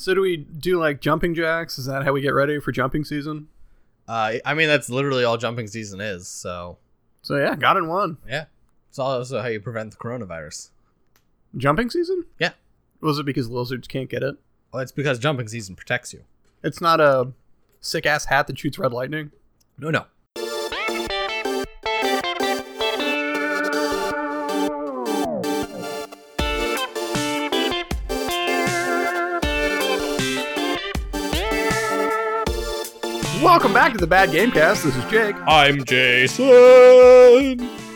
So do we do like jumping jacks? Is that how we get ready for jumping season? Uh, I mean, that's literally all jumping season is. So So yeah, got in one. yeah, it's also how you prevent the coronavirus. Jumping season? Yeah. Was it because lizards can't get it? Well, it's because jumping season protects you. It's not a sick ass hat that shoots red lightning. No, no. Welcome back to the Bad Gamecast. This is Jake, I'm Jason.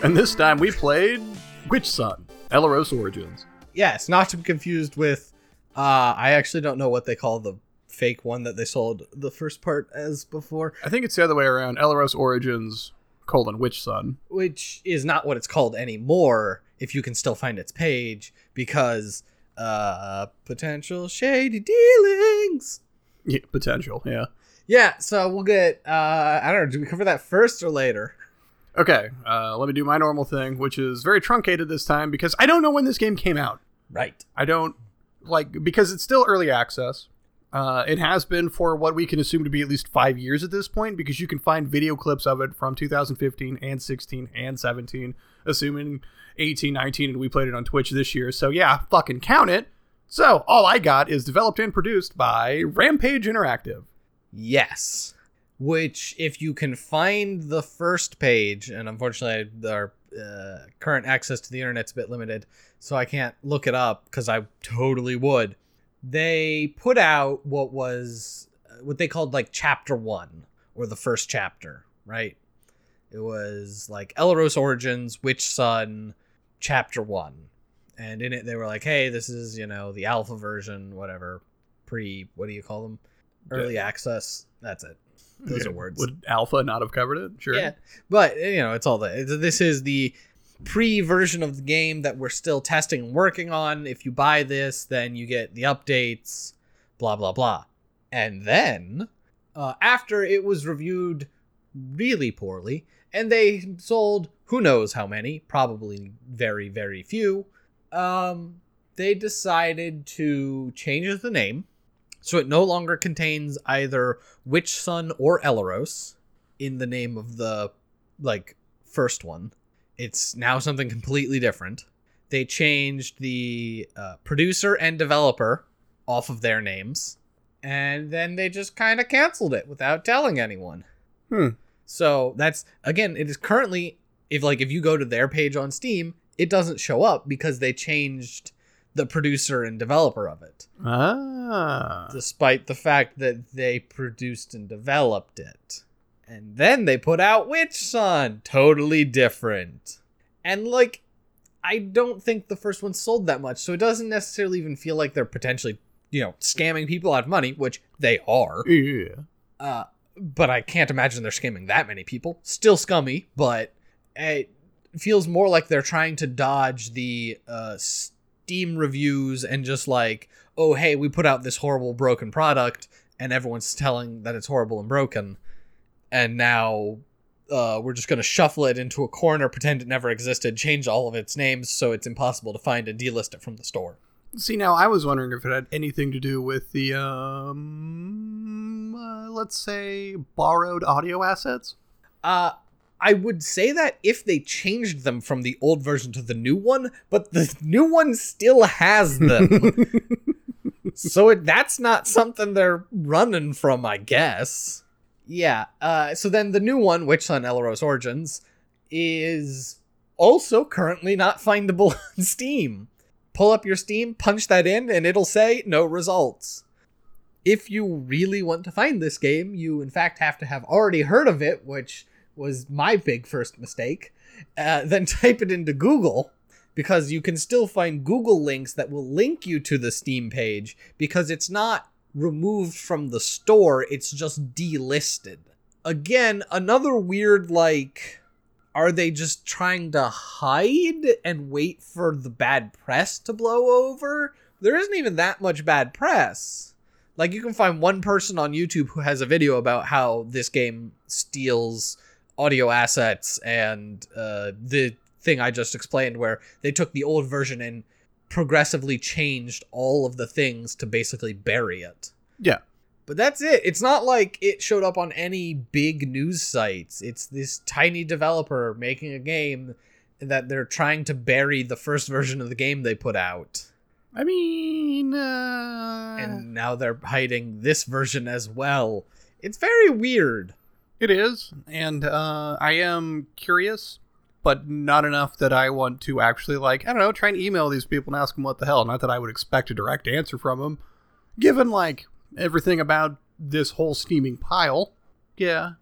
and this time we played Witch Sun, Elleros Origins. Yes, not to be confused with. Uh, I actually don't know what they call the fake one that they sold the first part as before, I think it's the other way around. Elleros Origins colon Wytchsun. which is not what it's called anymore. If you can still find its page, because uh, potential shady dealings. Yeah, potential. Yeah. Yeah, so we'll get. Uh, I don't know. Do we cover that first or later? Okay. Uh, let me do my normal thing, which is very truncated this time because I don't know when this game came out. Right. I don't like because it's still early access. Uh, it has been for what we can assume to be at least five years at this point because you can find video clips of it from 2015 and 16 and 17, assuming 18, 19, and we played it on Twitch this year. So yeah, fucking count it. So all I got is developed and produced by Rampage Interactive. Yes. Which, if you can find the first page, and unfortunately our uh, current access to the internet's a bit limited, so I can't look it up because I totally would. They put out what was uh, what they called like chapter one or the first chapter, right? It was like Elleros Origins, Wytchsun, chapter one. And in it, they were like, hey, this is, you know, the alpha version, whatever, pre, what do you call them? Early access. That's it. Those are words. Would Alpha not have covered it? Sure. Yeah, but you know, it's all that. This is the pre version of the game that we're still testing and working on. If you buy this, then you get the updates, blah blah blah. And then, uh, after it was reviewed really poorly, and they sold who knows how many, probably very very few, um, they decided to change the name. So it no longer contains either Wytchsun or Elleros in the name of the like first one. It's now something completely different. They changed the uh, producer and developer off of their names, and then they just kind of canceled it without telling anyone. Hmm. So that's again, it is currently if like if you go to their page on Steam, it doesn't show up because they changed the producer and developer of it Ah. despite the fact that they produced and developed it. And then they put out Wytchsun, totally different. And like I don't think the first one sold that much, so it doesn't necessarily even feel like they're potentially, you know, scamming people out of money, which they are. Yeah. Uh but I can't imagine they're scamming that many people. Still scummy, but it feels more like they're trying to dodge the uh, Steam reviews and just like, oh, hey, we put out this horrible broken product, and everyone's telling that it's horrible and broken, and now uh, we're just going to shuffle it into a corner, pretend it never existed, change all of its names so it's impossible to find and delist it from the store. See, now I was wondering if it had anything to do with the, um, uh, let's say, borrowed audio assets. Uh, I would say that if they changed them from the old version to the new one, but the new one still has them. so it, that's not something they're running from, I guess. Yeah. Uh, so then the new one, Witch Sun Elleros Origins, is also currently not findable on Steam. Pull up your Steam, punch that in, and it'll say no results. If you really want to find this game, you in fact have to have already heard of it, which was my big first mistake. Uh, then type it into Google because you can still find Google links that will link you to the Steam page because it's not removed from the store, it's just delisted. Again, another weird, like, are they just trying to hide and wait for the bad press to blow over? There isn't even that much bad press. Like, you can find one person on YouTube who has a video about how this game steals audio assets and uh, the thing I just explained, where they took the old version and progressively changed all of the things to basically bury it. Yeah. But that's it. It's not like it showed up on any big news sites. It's this tiny developer making a game that they're trying to bury the first version of the game they put out. I mean, uh, And now they're hiding this version as well. It's very weird. It is, and uh, I am curious, but not enough that I want to actually like I don't know, try and email these people and ask them what the hell. Not that I would expect a direct answer from them, given like everything about this whole steaming pile. Yeah,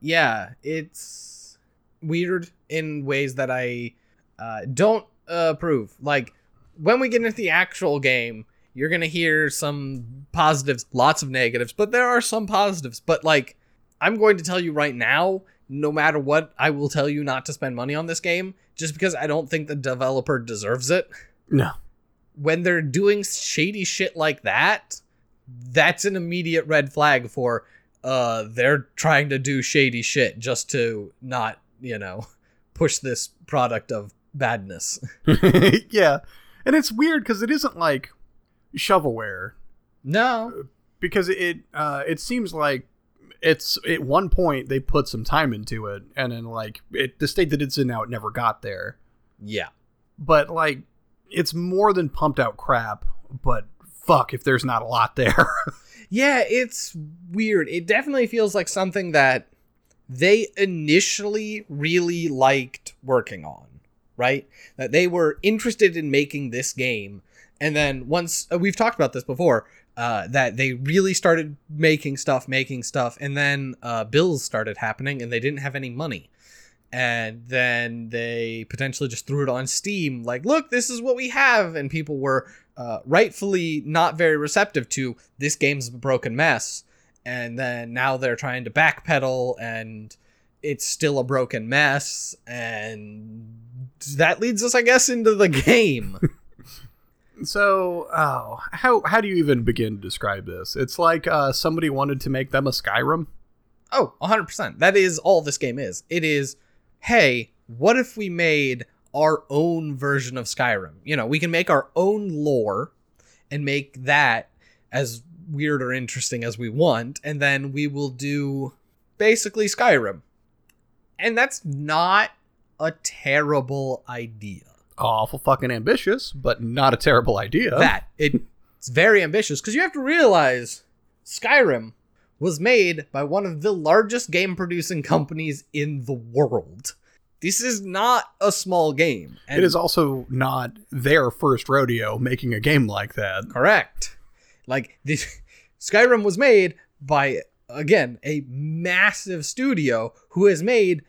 Yeah, it's weird in ways that I uh, don't approve. Like when we get into the actual game, you're gonna hear some positives, lots of negatives, but there are some positives. But like, I'm going to tell you right now, no matter what, I will tell you not to spend money on this game, just because I don't think the developer deserves it. no, When they're doing shady shit like that, that's an immediate red flag for uh they're trying to do shady shit just to not, you know, push this product of badness. yeah, and it's weird because it isn't like shovelware No. because it uh, it seems like it's at one point they put some time into it, and then like it, the state that it's in now, it never got there. Yeah. But like, it's more than pumped out crap. But fuck, if there's not a lot there. Yeah, it's weird. It definitely feels like something that they initially really liked working on, right? That they were interested in making this game. And then once uh, we've talked about this before, uh, that they really started making stuff, making stuff, and then uh, bills started happening and they didn't have any money. And then they potentially just threw it on Steam, like, look, this is what we have. And people were uh, rightfully not very receptive to this game's a broken mess. And then now they're trying to backpedal and it's still a broken mess. And that leads us, I guess, into the game. So, oh, how how do you even begin to describe this? It's like uh, somebody wanted to make them a Skyrim. Oh, 100%. That is all this game is. It is, hey, what if we made our own version of Skyrim? You know, we can make our own lore and make that as weird or interesting as we want, and then we will do basically Skyrim. And that's not a terrible idea. Awful fucking ambitious, but not a terrible idea. that it, it's very ambitious because you have to realize Skyrim was made by one of the largest game producing companies in the world. This is not a small game. And it is also not their first rodeo making a game like that. correct. Like this Skyrim was made by again a massive studio who has made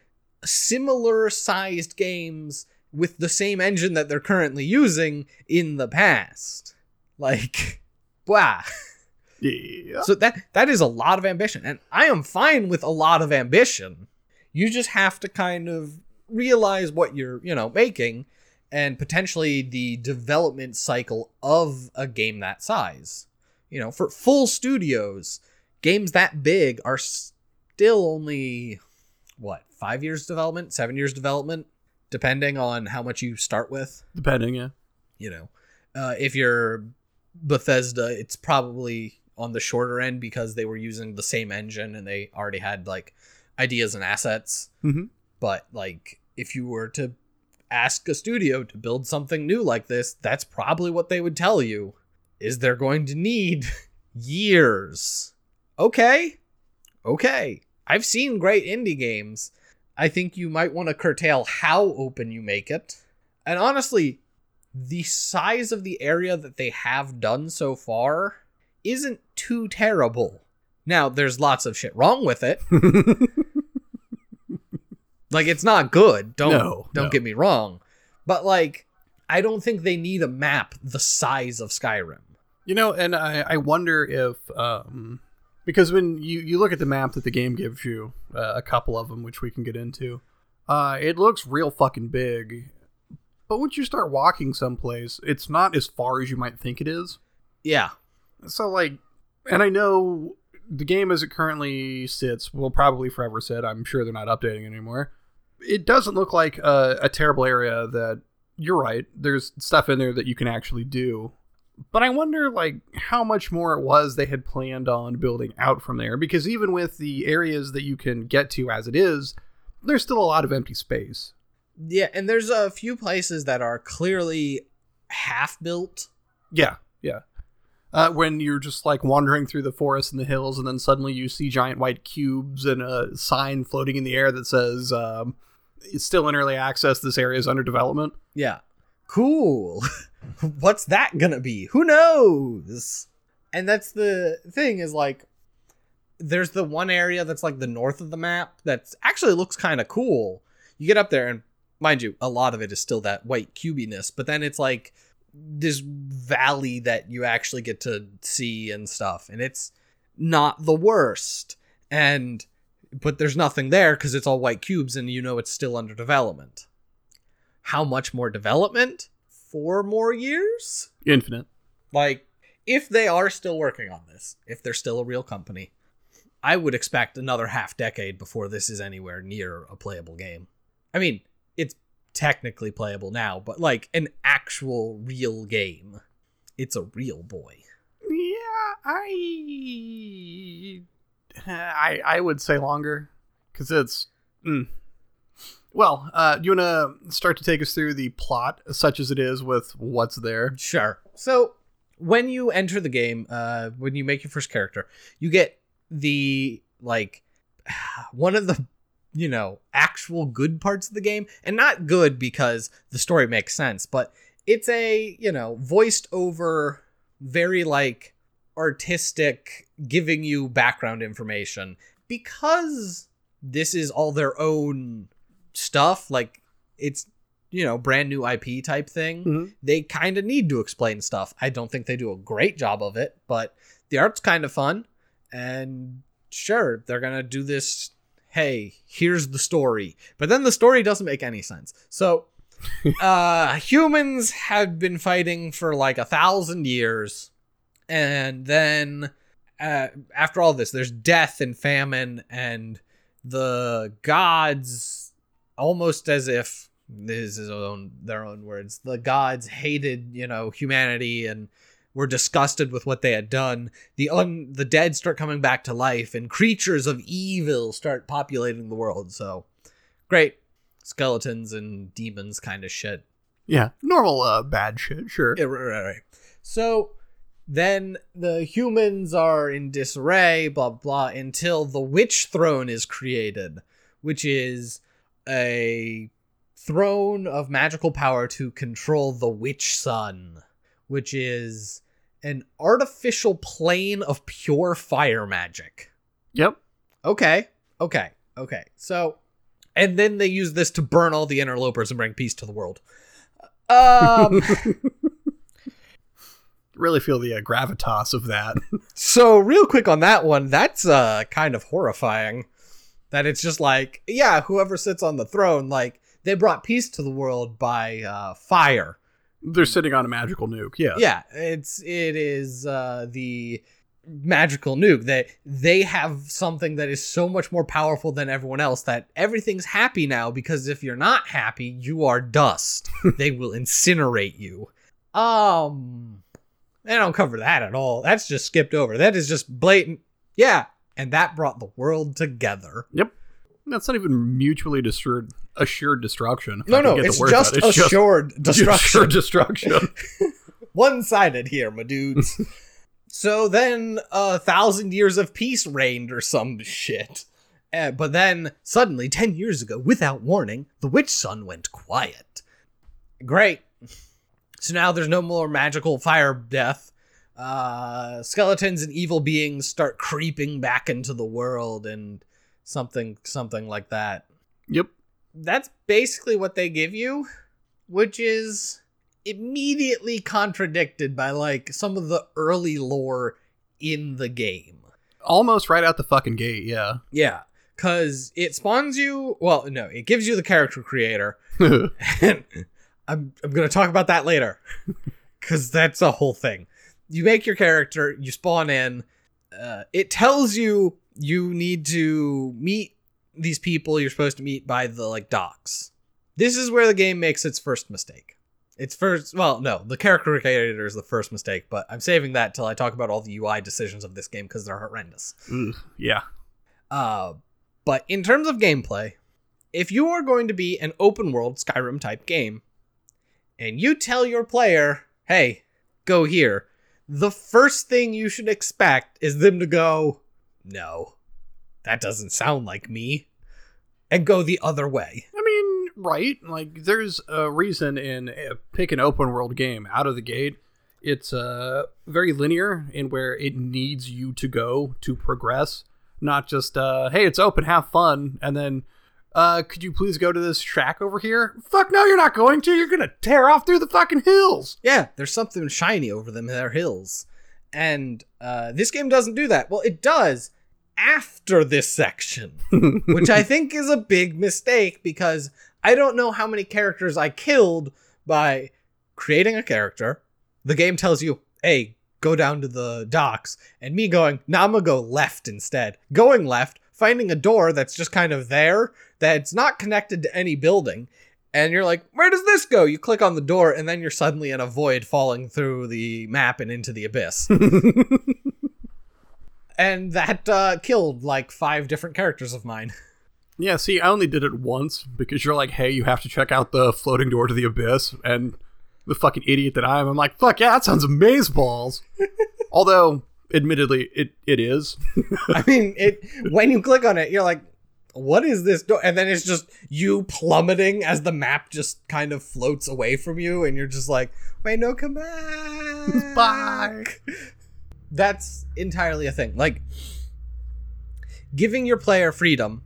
similar sized games with the same engine that they're currently using in the past. Like wow. Yeah. So that that is a lot of ambition, and I am fine with a lot of ambition. You just have to kind of realize what you're, you know, making, and potentially the development cycle of a game that size. You know, for full studios, games that big are still only what five years development, seven years development, depending on how much you start with Depending, yeah. you know. Uh, if you're bethesda it's probably on the shorter end because they were using the same engine and they already had like ideas and assets. Mhm. but like if you were to ask a studio to build something new like this that's probably what they would tell you is they're going to need years. Okay. Okay. I've seen great indie games i think you might want to curtail how open you make it and honestly the size of the area that they have done so far isn't too terrible. Now, there's lots of shit wrong with it. like it's not good. Don't No, don't no. get me wrong. But like I don't think they need a map the size of Skyrim. You know, and I, I wonder if um, because when you, you look at the map that the game gives you, uh, a couple of them, which we can get into, uh, it looks real fucking big. But once you start walking someplace, it's not as far as you might think it is. Yeah. So like, and I know the game as it currently sits will probably forever sit. I'm sure they're not updating anymore. It doesn't look like a, a terrible area that you're right. There's stuff in there that you can actually do. But I wonder like how much more it was they had planned on building out from there because even with the areas that you can get to as it is, there's still a lot of empty space. Yeah, and there's a few places that are clearly half built. Yeah, yeah. Uh, when you're just like wandering through the forest and the hills, and then suddenly you see giant white cubes and a sign floating in the air that says um, "It's still in early access. This area is under development." Yeah. Cool. What's that gonna be? Who knows? And that's the thing is like there's the one area that's like the north of the map that actually looks kind of cool. You get up there and mind you, a lot of it is still that white cubiness, but then it's like this valley that you actually get to see and stuff and it's not the worst. And but there's nothing there cuz it's all white cubes and you know it's still under development. How much more development? 4 more years? Infinite. Like, if they are still working on this, if they're still a real company, I would expect another half decade before this is anywhere near a playable game. I mean, it's technically playable now, but like an actual real game. It's a real boy. Yeah, I I I would say longer because it's. Mm. Well, uh, do you want to start to take us through the plot, such as it is, with what's there? Sure. So, when you enter the game, uh, when you make your first character, you get the like one of the you know actual good parts of the game, and not good because the story makes sense, but it's a you know voiced over, very like artistic, giving you background information because this is all their own stuff like it's you know brand new ip type thing Mhm. they kind of need to explain stuff. I don't think they do a great job of it but the art's kind of fun and sure they're gonna do this hey here's the story. But then the story doesn't make any sense. So uh humans have been fighting for like a thousand years and then uh, after all this there's death and famine and the gods almost as if this is own their own words the gods hated you know humanity and were disgusted with what they had done the un the dead start coming back to life and creatures of evil start populating the world so great skeletons and demons kind of shit Yeah, normal uh, bad shit. Sure. yeah, right, right, right. So then the humans are in disarray, blah blah, until the witch throne is created, which is a throne of magical power to control the witch sun, which is an artificial plane of pure fire magic. Yep. Okay, okay, okay. So, and then they use this to burn all the interlopers and bring peace to the world. Um. Really feel the uh, gravitas of that. So real quick on that one, that's uh kind of horrifying. That it's just like, yeah, whoever sits on the throne, like they brought peace to the world by uh fire. They're sitting on a magical nuke. Yeah. Yeah, it's it is uh the magical nuke that they have something that is so much more powerful than everyone else that everything's happy now because if you're not happy, you are dust. they will incinerate you. Um they don't cover that at all. That's just skipped over. That is just blatant. Yeah, and that brought the world together. Yep. That's not even mutually assured assured destruction. No, no, it's just. It's assured destruction. assured destruction. one-sided here, my dudes. so then a thousand years of peace reigned or some shit. Uh, but then suddenly, ten years ago, without warning, the witch sun went quiet. Great. So now there's no more magical fire death. Uh, skeletons and evil beings start creeping back into the world and something something like that yep. that's basically what they give you, which is immediately contradicted by like some of the early lore in the game. Almost right out the fucking gate. Yeah. Yeah, cuz it spawns you, well, no, it gives you the character creator. And I'm I'm going to talk about that later cuz that's a whole thing. You make your character, you spawn in, uh, it tells you you need to meet these people you're supposed to meet by the like docks. This is where the game makes its first mistake. It's first. Well, no, the character creator is the first mistake, but I'm saving that till I talk about all the UI decisions of this game because they're horrendous. Yeah. Uh, but in terms of gameplay, if you are going to be an open world Skyrim type game, and you tell your player, "Hey, go here," the first thing you should expect is them to go, "No, that doesn't sound like me," and go the other way. I mean, right? Like, there's a reason in uh, pick an open world game out of the gate. It's uh, very linear in where it needs you to go to progress, not just, uh, hey, it's open, have fun, and then, uh, could you please go to this track over here? Fuck no, you're not going to. You're gonna tear off through the fucking hills. Yeah, there's something shiny over them their hills. And uh, this game doesn't do that. Well, it does after this section, which I think is a big mistake because I don't know how many characters I killed by creating a character. The game tells you, hey, go down to the docks, and me going, nah, I'm gonna go left instead. Going left, finding a door that's just kind of there, that's not connected to any building, and you're like, where does this go? You click on the door, and then you're suddenly in a void falling through the map and into the abyss. and that uh, killed like five different characters of mine. Yeah, see, I only did it once because you're like, hey, you have to check out the floating door to the abyss, and the fucking idiot that I am, I'm like, fuck yeah, that sounds amazeballs. Although, admittedly, it it is. I mean, it when you click on it, you're like, what is this door? And then it's just you plummeting as the map just kind of floats away from you, and you're just like, wait, no, come back. Bye. That's entirely a thing. Like, giving your player freedom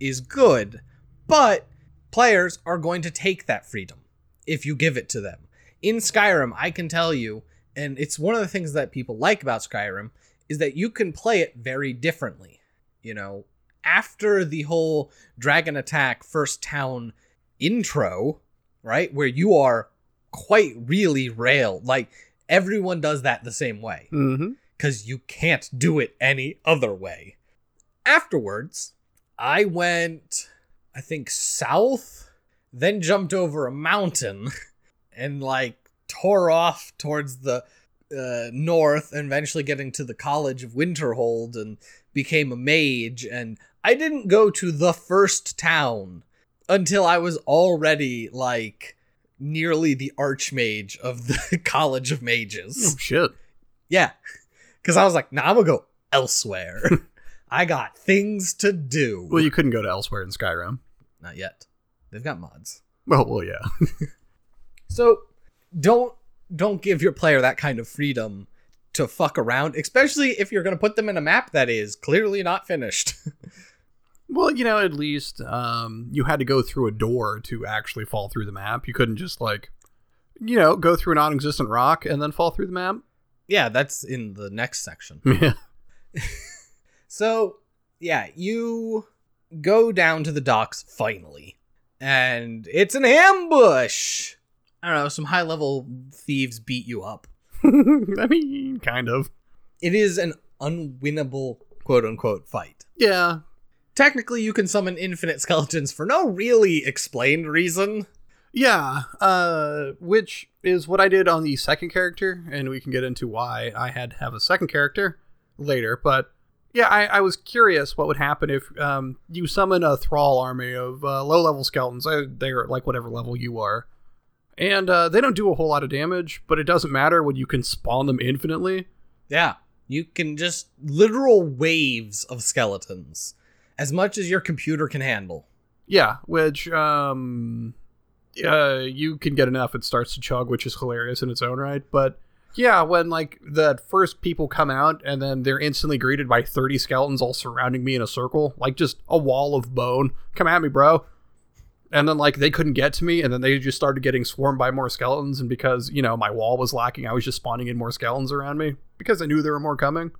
is good, but players are going to take that freedom if you give it to them. In Skyrim, I can tell you, and it's one of the things that people like about Skyrim, is that you can play it very differently. You know, after the whole Dragon Attack First Town intro, right, where you are quite really rail, like everyone does that the same way mm-hmm. because you can't do it any other way. Afterwards, I went, I think, south, then jumped over a mountain and like tore off towards the uh, north and eventually getting to the College of Winterhold and became a mage. And I didn't go to the first town until I was already like nearly the archmage of the College of Mages. Oh shit. Yeah. Because I was like, nah, I'm going to go elsewhere. I got things to do. Well, you couldn't go to elsewhere in Skyrim. Not yet. They've got mods. Well, well, yeah. So don't don't give your player that kind of freedom to fuck around, especially if you're going to put them in a map that is clearly not finished. well, you know, at least um, you had to go through a door to actually fall through the map. You couldn't just like, you know, go through a non-existent rock and then fall through the map. yeah, that's in the next section. Yeah. So, yeah, you go down to the docks finally, and it's an ambush. I don't know, some high level thieves beat you up. I mean, kind of. It is an unwinnable quote unquote fight. Yeah. Technically, you can summon infinite skeletons for no really explained reason. Yeah. Uh, which is what I did on the second character, and we can get into why I had to have a second character later. But yeah, I, I was curious what would happen if um, you summon a thrall army of uh, low level skeletons. Uh, They're like whatever level you are. And uh, they don't do a whole lot of damage, but it doesn't matter when you can spawn them infinitely. Yeah. You can just literal waves of skeletons, as much as your computer can handle. Yeah, which um, uh, you can get enough, it starts to chug, which is hilarious in its own right. But yeah, when like the first people come out and then they're instantly greeted by 30 skeletons all surrounding me in a circle, like just a wall of bone. Come at me, bro. And then like they couldn't get to me, and then they just started getting swarmed by more skeletons. And because you know my wall was lacking, I was just spawning in more skeletons around me because I knew there were more coming.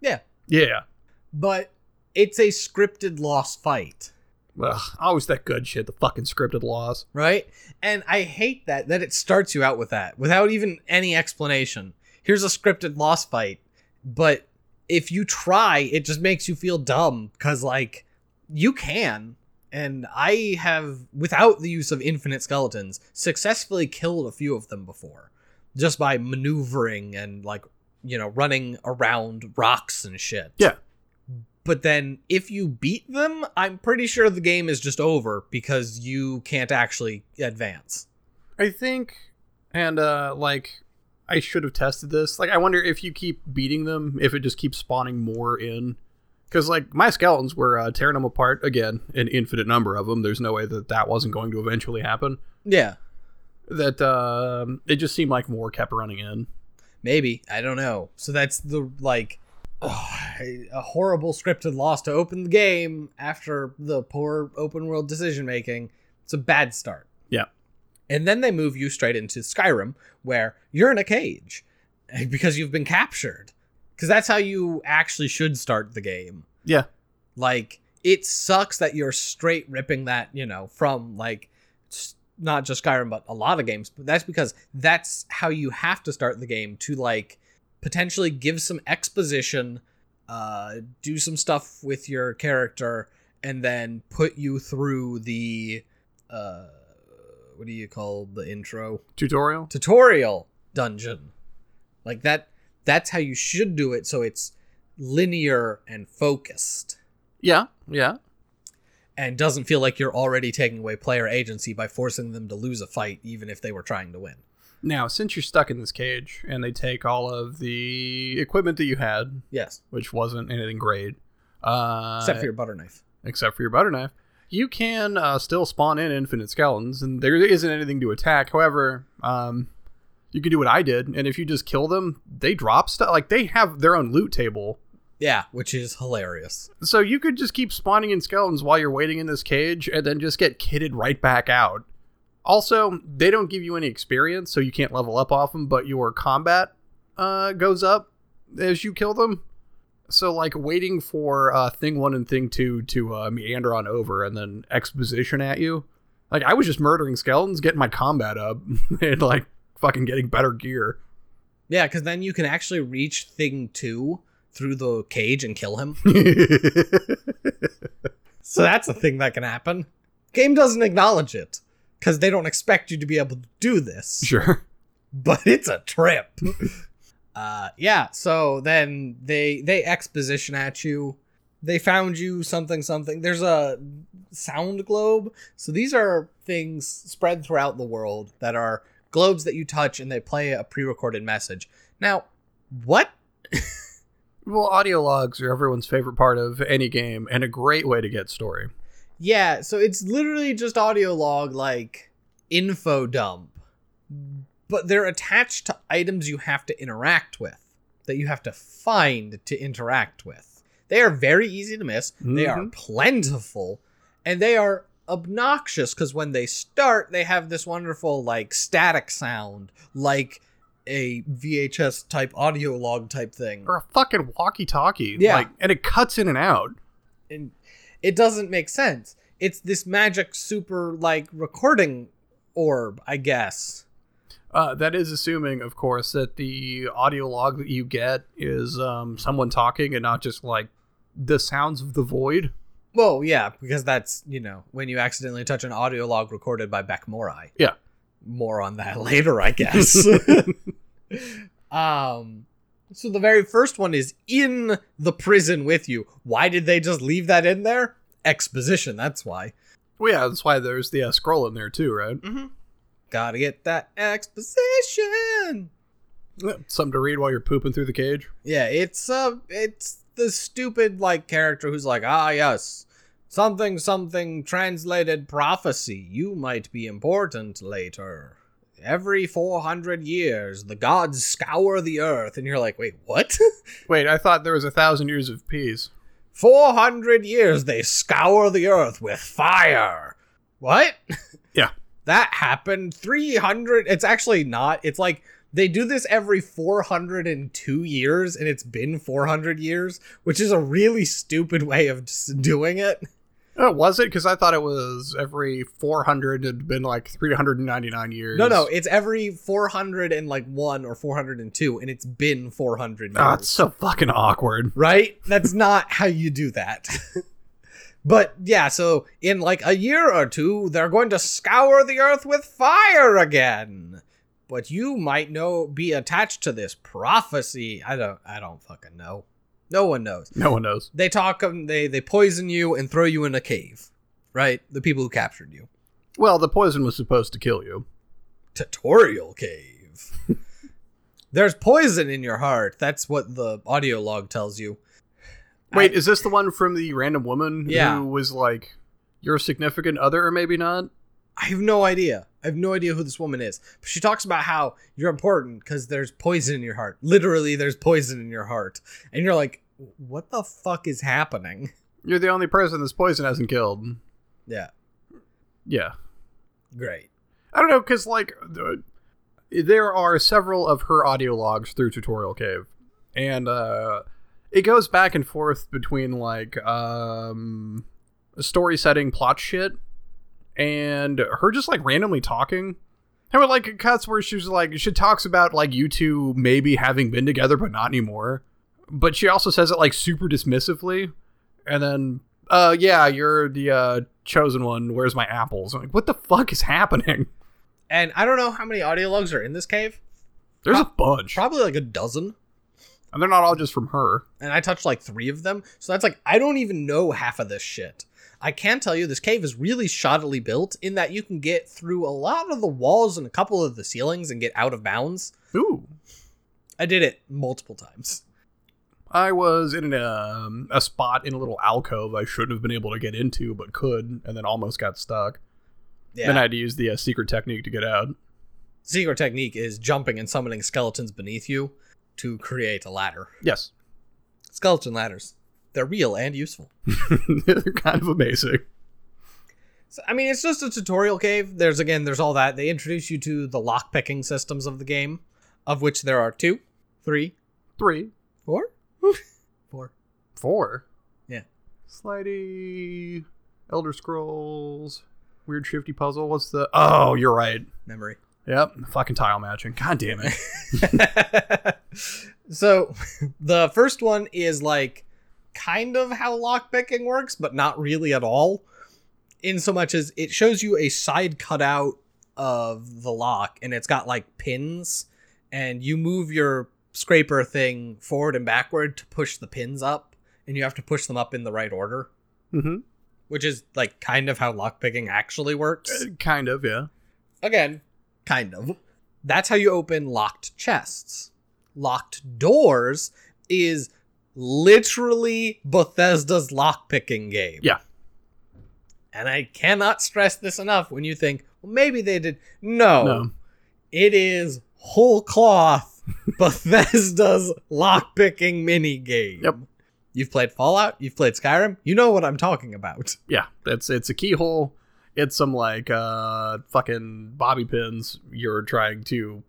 Yeah. Yeah, But it's a scripted loss fight. Ugh, always that good shit. The fucking scripted loss right? And I hate that that it starts you out with that without even any explanation. Here's a scripted loss fight, but if you try, it just makes you feel dumb because like you can, And I have, without the use of infinite skeletons, successfully killed a few of them before. Just by maneuvering and, like, you know, running around rocks and shit. Yeah. But then if you beat them, I'm pretty sure the game is just over because you can't actually advance. I think, and uh, like, I should have tested this. Like, I wonder if you keep beating them, if it just keeps spawning more in. Because, like, my skeletons were uh, tearing them apart again, an infinite number of them. There's no way that that wasn't going to eventually happen. Yeah. That um it just seemed like more kept running in. Maybe. I don't know. So that's the, like, ugh, a horrible scripted loss to open the game after the poor open world decision making. It's a bad start. Yeah. And then they move you straight into Skyrim, where you're in a cage because you've been captured. Because that's how you actually should start the game. Yeah. Like, it sucks that you're straight ripping that, you know, from like not just Skyrim, but a lot of games. But that's because that's how you have to start the game to like potentially give some exposition, uh, do some stuff with your character, and then put you through the uh what do you call the intro Tutorial? tutorial dungeon like that that's how you should do it so it's linear and focused Yeah. Yeah. and doesn't feel like you're already taking away player agency by forcing them to lose a fight even if they were trying to win Now, since you're stuck in this cage and they take all of the equipment that you had, yes which wasn't anything great, uh, except for your butter knife except for your butter knife, you can uh, still spawn in infinite skeletons, and there isn't anything to attack. However, um, you can do what I did, and if you just kill them, they drop stuff. Like they have their own loot table, yeah which is hilarious so you could just keep spawning in skeletons while you're waiting in this cage, and then just get kitted right back out. Also, they don't give you any experience, so you can't level up off them, but your combat uh, goes up as you kill them. So, like, waiting for uh, thing one and thing two to uh, meander on over and then exposition at you. Like, I was just murdering skeletons, getting my combat up, and, like, fucking getting better gear. yeah because then you can actually reach thing two through the cage and kill him so that's a thing that can happen game doesn't acknowledge it because they don't expect you to be able to do this sure. but it's a trip. uh yeah, so then they they exposition at you. They found you something something. There's a sound globe. So these are things spread throughout the world that are globes that you touch and they play a pre-recorded message. Now, what? Well, audio logs are everyone's favorite part of any game and a great way to get story. Yeah, so it's literally just audio log like info dump. But they're attached to items you have to interact with, that you have to find to interact with. They are very easy to miss. They are Mhm. plentiful, and they are obnoxious because when they start, they have this wonderful like static sound, like a VHS type audio log type thing. Or a fucking walkie talkie. Yeah. Like, and it cuts in and out. and it doesn't make sense. It's this magic super like recording orb, I guess. Uh, that is assuming, of course, that the audio log that you get is um, someone talking and not just like the sounds of the void. Well, yeah, because that's you know when you accidentally touch an audio log recorded by Beck Morai. Yeah. More on that later, I guess. um, so the very first one is in the prison with you. Why did they just leave that in there? Exposition. That's why. Well, yeah, that's why there's the uh, scroll in there too, right? Mm-hmm. Gotta get that exposition. Something to read while you're pooping through the cage. Yeah, it's uh it's the stupid like character who's like, ah yes, something something translated prophecy. You might be important later. Every 400 years, the gods scour the earth. And you're like, wait, what? Wait, I thought there was a thousand years of peace. 400 years they scour the earth with fire. What? Yeah. that happened 300. It's actually not. It's like they do this every 402 years and it's been 400 years, which is a really stupid way of doing it. Oh, was it? Because I thought it was every 400 had been like 399 years. No, no, it's every 400 and like 1 or 402 and it's been 400 ah, years. Oh, it's so fucking awkward. right? That's not how you do that. But yeah, so in like a year or two, they're going to scour the earth with fire again. But you might know be attached to this prophecy. I don't I don't fucking know. No one knows. No one knows. They talk um, they they poison you and throw you in a cave. Right? The people who captured you. Well, the poison was supposed to kill you. Tutorial cave. There's poison in your heart. That's what the audio log tells you. Wait, I- is this the one from the random woman Yeah. who was like your significant other or maybe not? I have no idea. I have no idea who this woman is. But she talks about how you're important because there's poison in your heart. Literally, there's poison in your heart. And you're like, what the fuck is happening? You're the only person this poison hasn't killed. Yeah, Yeah. great. I don't know, because, like, there are several of her audio logs through Tutorial Cave. And, uh, it goes back and forth between, like, um, story setting plot shit and her just, like, randomly talking. How about, like, cuts where she's like, she talks about, like, you two maybe having been together, but not anymore. But she also says it, like, super dismissively. And then, uh, yeah, you're the, uh, chosen one. Where's my apples? I'm like, what the fuck is happening? And I don't know how many audio logs are in this cave. There's a bunch. Probably like a dozen. And they're not all just from her. And I touched like three of them. So that's like, I don't even know half of this shit. I can tell you this cave is really shoddily built in that you can get through a lot of the walls and a couple of the ceilings and get out of bounds. Ooh. I did it multiple times. I was in um, a spot in a little alcove I shouldn't have been able to get into, but could, and then almost got stuck. Yeah. Then I had to use the uh, secret technique to get out. secret technique is jumping and summoning skeletons beneath you to create a ladder. Yes. Skeleton ladders. They're real and useful. they're kind of amazing. So, I mean, it's just a tutorial cave. There's again, there's all that. They introduce you to the lockpicking systems of the game, of which there are two, three, Three. four, four. Four. Yeah. Slidey. Elder Scrolls. Weird shifty puzzle. What's the. Oh, you're right. Memory. Yep. Fucking tile matching. God damn it. so, the first one is like kind of how lockpicking works, but not really at all. In so much as it shows you a side cutout of the lock, and it's got like pins, and you move your scraper thing forward and backward to push the pins up, and you have to push them up in the right order, mm-hmm. which is like kind of how lockpicking actually works. kind of, yeah. Again, kind of. That's how you open locked chests. Locked doors is literally Bethesda's lockpicking game. Yeah. And I cannot stress this enough when you think, well, maybe they did. No. No. It is whole cloth Bethesda's lockpicking mini game. Yep. You've played Fallout, you've played Skyrim, you know what I'm talking about. Yeah, it's it's a keyhole. It's some like uh fucking bobby pins. You're trying to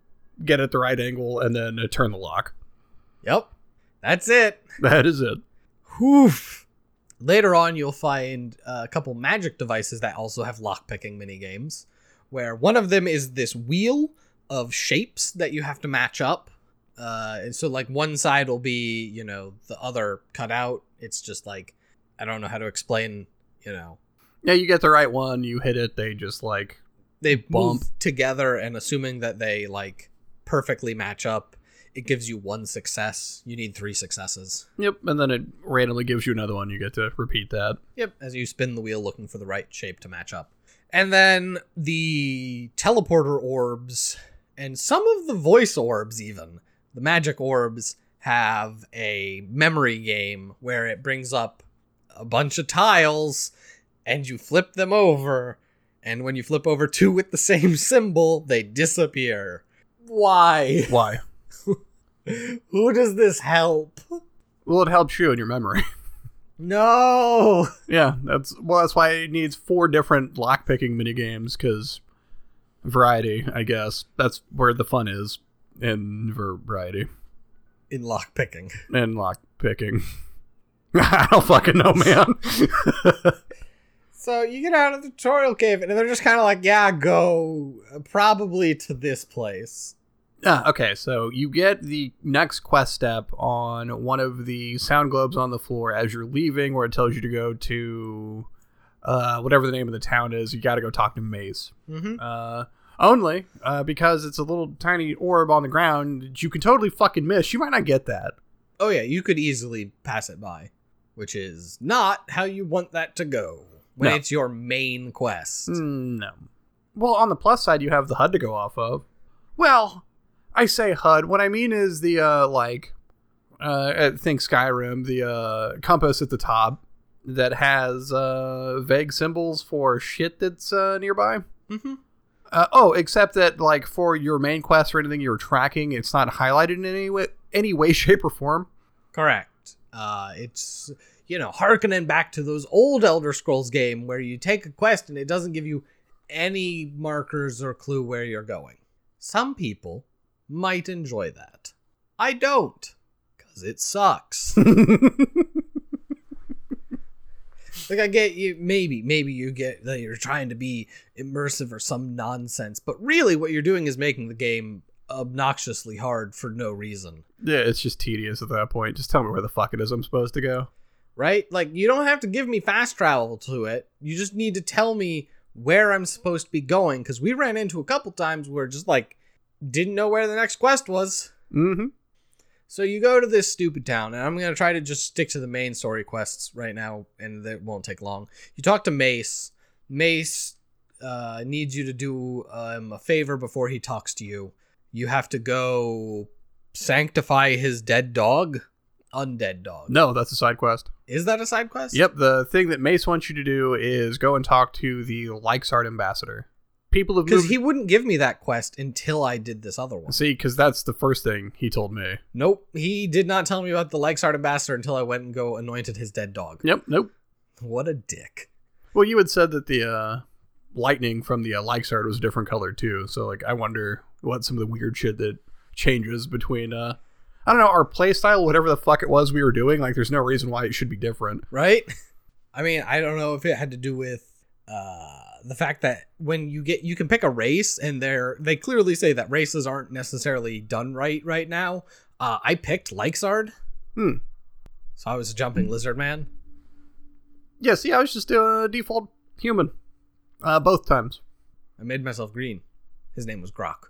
get at the right angle and then turn the lock. Yep. That's it. That is it. Woof. Later on, you'll find a couple magic devices that also have lockpicking mini games, where one of them is this wheel of shapes that you have to match up. Uh, and so, like, one side will be, you know, the other cut out. It's just like, I don't know how to explain, you know, Yeah, you get the right one. You hit it. They just like they Bump. together, and assuming that they, like, perfectly match up, it gives you one success. You need three successes. yep, and then it randomly gives you another one. You get to repeat that. Yep, as you spin the wheel looking for the right shape to match up. And then the teleporter orbs and some of the voice orbs, even the magic orbs, have a memory game where it brings up a bunch of tiles and you flip them over. And when you flip over two with the same symbol, they disappear. Why? Why? Who does this help? Well, it helps you in your memory. No. yeah, that's well. That's why it needs four different lockpicking mini games because variety. I guess that's where the fun is in variety In lockpicking. and lockpicking. I don't fucking know, man. So you get out of the tutorial cave, and they're just kind of like, "Yeah, go uh, probably to this place." Ah, okay, so you get the next quest step on one of the sound globes on the floor as you're leaving, where it tells you to go to uh, whatever the name of the town is. You got to go talk to Mace. Mm-hmm. Uh, only uh, because it's a little tiny orb on the ground that you can totally fucking miss. You might not get that. Oh yeah, you could easily pass it by, which is not how you want that to go when No. it's your main quest. Mm, no. Well, on the plus side, you have the HUD to go off of. Well, I say HUD. What I mean is the uh, like, uh, I think Skyrim, the uh, compass at the top that has uh, vague symbols for shit that's uh, nearby. Mm-hmm. Uh, oh, except that like for your main quest or anything you're tracking, it's not highlighted in any way, any way, shape, or form. Correct. Uh, it's you know harkening back to those old Elder Scrolls game where you take a quest and it doesn't give you any markers or clue where you're going. Some people might enjoy that. I don't, because it sucks. like I get you, maybe maybe you get that you're trying to be immersive or some nonsense, but really what you're doing is making the game obnoxiously hard for no reason. Yeah, it's just tedious at that point. Just tell me where the fuck it is I'm supposed to go. right? Like you don't have to give me fast travel to it. You just need to tell me where I'm supposed to be going because we ran into a couple times where just like didn't know where the next quest was. Mm-hmm. So you go to this stupid town, and I'm gonna try to just stick to the main story quests right now, and it won't take long. You talk to Mace. Mace uh, needs you to do um, a favor before he talks to you. You have to go sanctify his dead dog, undead dog. No, that's a side quest. Is that a side quest? Yep, the thing that Mace wants you to do is go and talk to the Leixart ambassador. People have Because he wouldn't give me that quest until I did this other one. See, because that's the first thing he told me. Nope, he did not tell me about the Leixart ambassador until I went and go anointed his dead dog. Yep, nope. What a dick. Well, you had said that the uh, lightning from the uh, Leixart was a different color too. So, like, I wonder what some of the weird shit that changes between, uh, I don't know, our playstyle, whatever the fuck it was we were doing. Like, there's no reason why it should be different. Right? I mean, I don't know if it had to do with uh the fact that when you get you can pick a race and they're they clearly say that races aren't necessarily done right right now. Uh I picked Leixard. Hmm. So I was a jumping lizard man. Yeah, see, I was just a default human uh, both times. I made myself green. His name was Grok.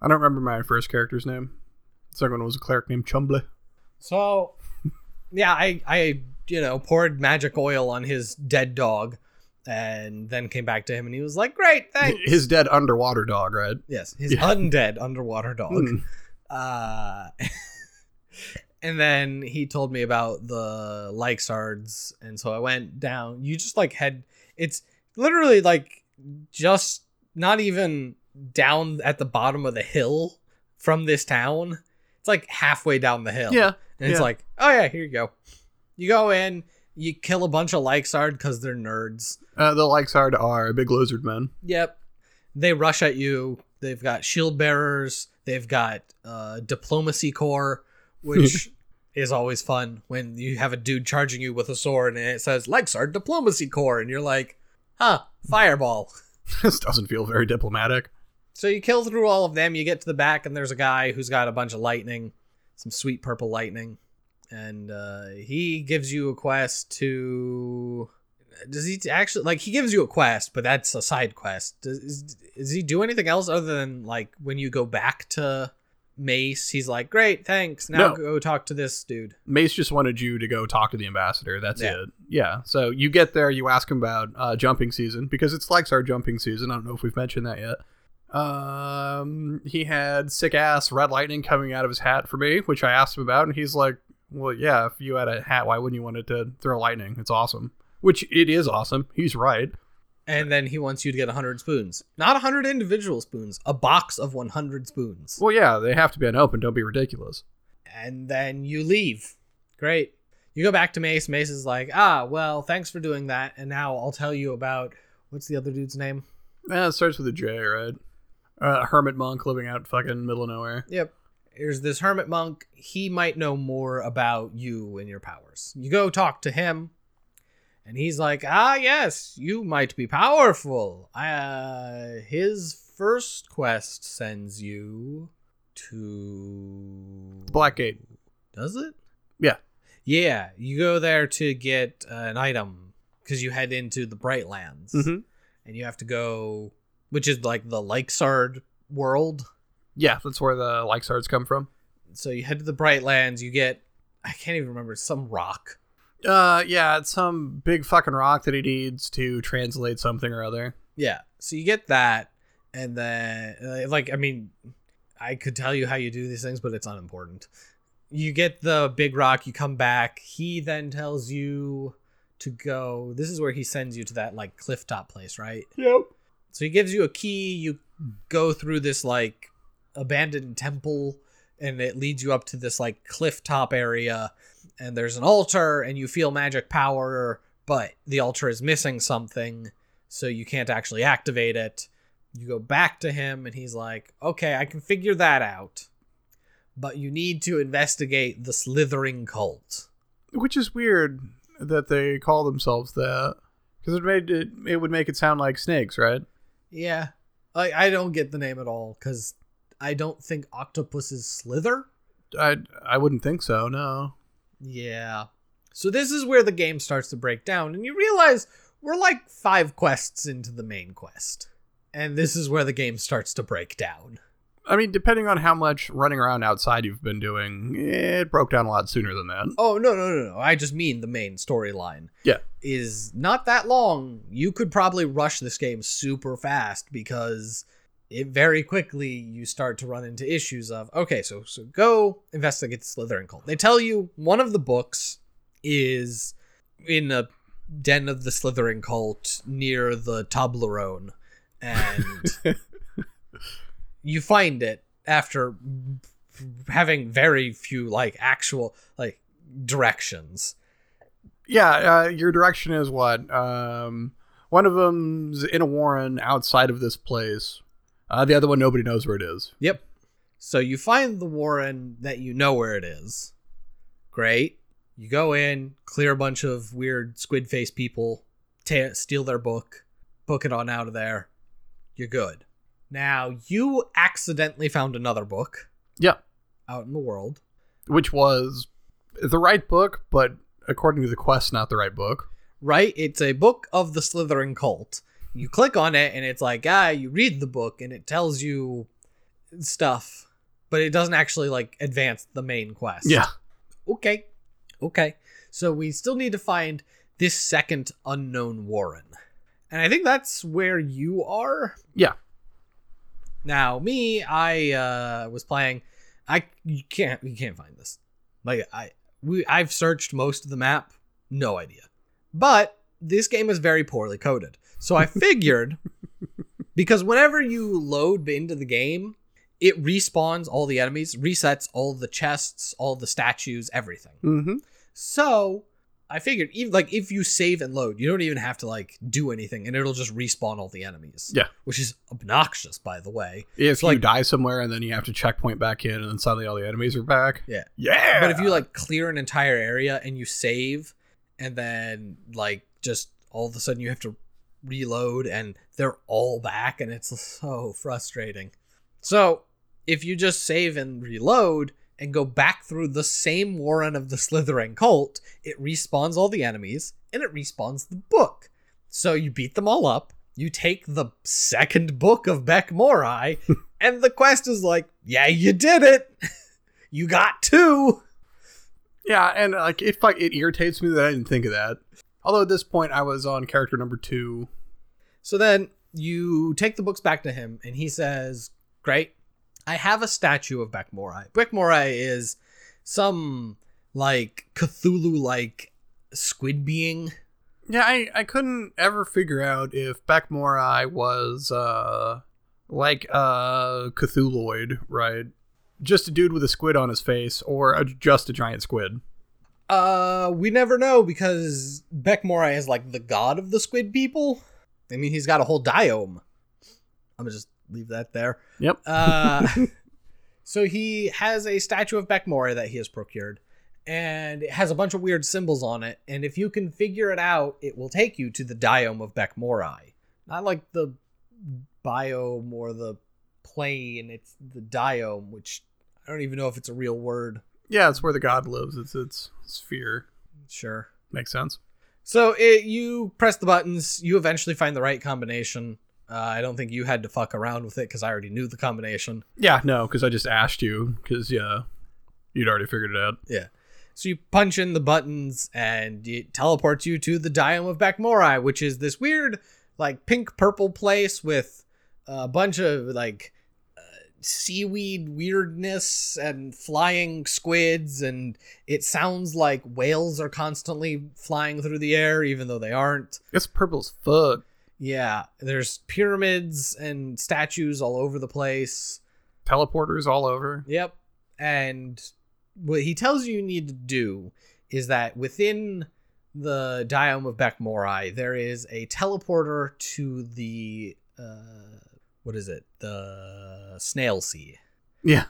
I don't remember my first character's name. The second one was a cleric named Chumbly. So, yeah, I, I, you know, poured magic oil on his dead dog, and then came back to him, and he was like, "Great, thanks." His dead underwater dog, right? yes, his Yeah. undead underwater dog. Hmm. Uh, and then he told me about the Leixards, and so I went down. You just like head. It's literally like just not even down at the bottom of the hill from this town. It's like halfway down the hill. Yeah. And it's like, oh yeah, here you go. You go in, you kill a bunch of Leixard because they're nerds. Uh, the Leixard are big lizard men. Yep. They rush at you. They've got shield bearers. They've got uh, diplomacy corps, which is always fun when you have a dude charging you with a sword and it says Leixard diplomacy corps, and you're like, huh, fireball. this doesn't feel very diplomatic. So you kill through all of them. You get to the back, and there's a guy who's got a bunch of lightning, some sweet purple lightning, and uh, he gives you a quest to. Does he actually like? He gives you a quest, but that's a side quest. Does is, does he do anything else other than like when you go back to Mace? He's like, "Great, thanks. Now No. go talk to this dude." Mace just wanted you to go talk to the ambassador. That's Yeah. it. Yeah. So you get there, you ask him about uh, jumping season because it's like our jumping season. I don't know if we've mentioned that yet. Um, he had sick ass red lightning coming out of his hat for me, which I asked him about, and he's like, "Well, yeah, if you had a hat, why wouldn't you want it to throw lightning? It's awesome." Which it is awesome. He's right. And then he wants you to get 100 spoons. Not 100 individual spoons, a box of 100 spoons. Well, yeah, they have to be unopened. Don't be ridiculous. and then you leave. Great. You go back to Mace. Mace is like, ah, well, thanks for doing that. And now I'll tell you about what's the other dude's name? Yeah, it starts with a J, right? Uh, hermit monk living out fucking middle of nowhere. Yep. Here's this hermit monk. He might know more about you and your powers. You go talk to him, and he's like, ah, yes, you might be powerful. Uh, his first quest sends you to Blackgate. Does it? Yeah. Yeah, you go there to get uh, an item because you head into the Brightlands, Mm-hmm. and you have to go, which is like the Lakesard world. Yeah, that's where the like swords come from. So you head to the Bright Lands. You get, I can't even remember some rock. Uh, yeah, it's some big fucking rock that he needs to translate something or other. Yeah. So you get that, and then uh, like I mean, I could tell you how you do these things, but it's unimportant. You get the big rock. You come back. He then tells you to go. This is where he sends you to that like cliff top place, right? Yep. So he gives you a key. You go through this like abandoned temple, and it leads you up to this like cliff top area. And there's an altar, and you feel magic power, but the altar is missing something, so you can't actually activate it. You go back to him, and he's like, "Okay, I can figure that out, but you need to investigate the slithering cult." Which is weird that they call themselves that because it made it it would make it sound like snakes, right? Yeah, I I don't get the name at all because I don't think octopuses slither. I I wouldn't think so. No. Yeah. So this is where the game starts to break down, and you realize we're like five quests into the main quest. And this is where the game starts to break down. I mean, depending on how much running around outside you've been doing, it broke down a lot sooner than that. Oh, no, no, no, no. I just mean the main storyline. Yeah. Is not that long. You could probably rush this game super fast because it very quickly you start to run into issues of okay, so so go investigate the Slithering cult. They tell you one of the books is in a den of the Slithering cult near the Toblerone, and you find it after having very few like actual like directions. Yeah, uh, your direction is what? Um, one of them's in a warren outside of this place. Uh, the other one, nobody knows where it is. Yep. So you find the Warren that you know where it is. Great. You go in, clear a bunch of weird squid face people, ta steal their book, book it on out of there. You're good. Now, you accidentally found another book Yeah, out in the world. which was the right book, but according to the quest, not the right book. right? It's a book of the Slithering cult. You click on it and it's like, ah, you read the book and it tells you stuff, but it doesn't actually like advance the main quest. Yeah, Okay. Okay. So we still need to find this second unknown Warren. And I think that's where you are. yeah. Now, me, I uh was playing I you can't you can't find this. Like I we I've searched most of the map, no idea. But this game is very poorly coded. So I figured because whenever you load into the game, it respawns all the enemies, resets all the chests, all the statues, everything. Mm-hmm. So I figured, even like if you save and load, you don't even have to like do anything, and it'll just respawn all the enemies. Yeah. which is obnoxious, by the way. If So, you like- die somewhere and then you have to checkpoint back in, and then suddenly all the enemies are back. Yeah. Yeah. But if you like clear an entire area and you save, and then like just all of a sudden you have to reload, and they're all back, and it's so frustrating. So if you just save and reload and go back through the same Warren of the Slithering cult, it respawns all the enemies and it respawns the book. So you beat them all up. You take the second book of Beck Morai, and the quest is like, yeah, you did it. you got two. yeah, and like it, like it irritates me that I didn't think of that. Although at this point I was on character number two. So then you take the books back to him, and he says, Great. I have a statue of Beck Morai. Beck Morai is some like Cthulhu like squid being. Yeah, I, I couldn't ever figure out if Beck Morai was uh like uh Cthulhuoid, right? Just a dude with a squid on his face, or a, just a giant squid. Uh, we never know because Beck Morai is like the god of the squid people. I mean, he's got a whole diome. I'm gonna just leave that there. Yep. Uh, so he has a statue of Beck Morai that he has procured, and it has a bunch of weird symbols on it. And if you can figure it out, it will take you to the diome of Beck Morai. Not like the biome or the plane. It's the diome, which I don't even know if it's a real word. Yeah, it's where the god lives. It's its sphere. Sure. Makes sense. So it, you press the buttons. You eventually find the right combination. Uh, I don't think you had to fuck around with it because I already knew the combination. Yeah, no, because I just asked you because yeah, you'd already figured it out. Yeah. So you punch in the buttons and it teleports you to the Diome of Bakmorai, which is this weird, like pink purple place with a bunch of like seaweed weirdness and flying squids, and it sounds like whales are constantly flying through the air, even though they aren't. It's purple as fuck. Yeah, there's pyramids and statues all over the place. Teleporters all over. Yep. And what he tells you you need to do is that within the Diome of Bekmorai, there is a teleporter to the uh, what is it? The Snail Sea. Yeah.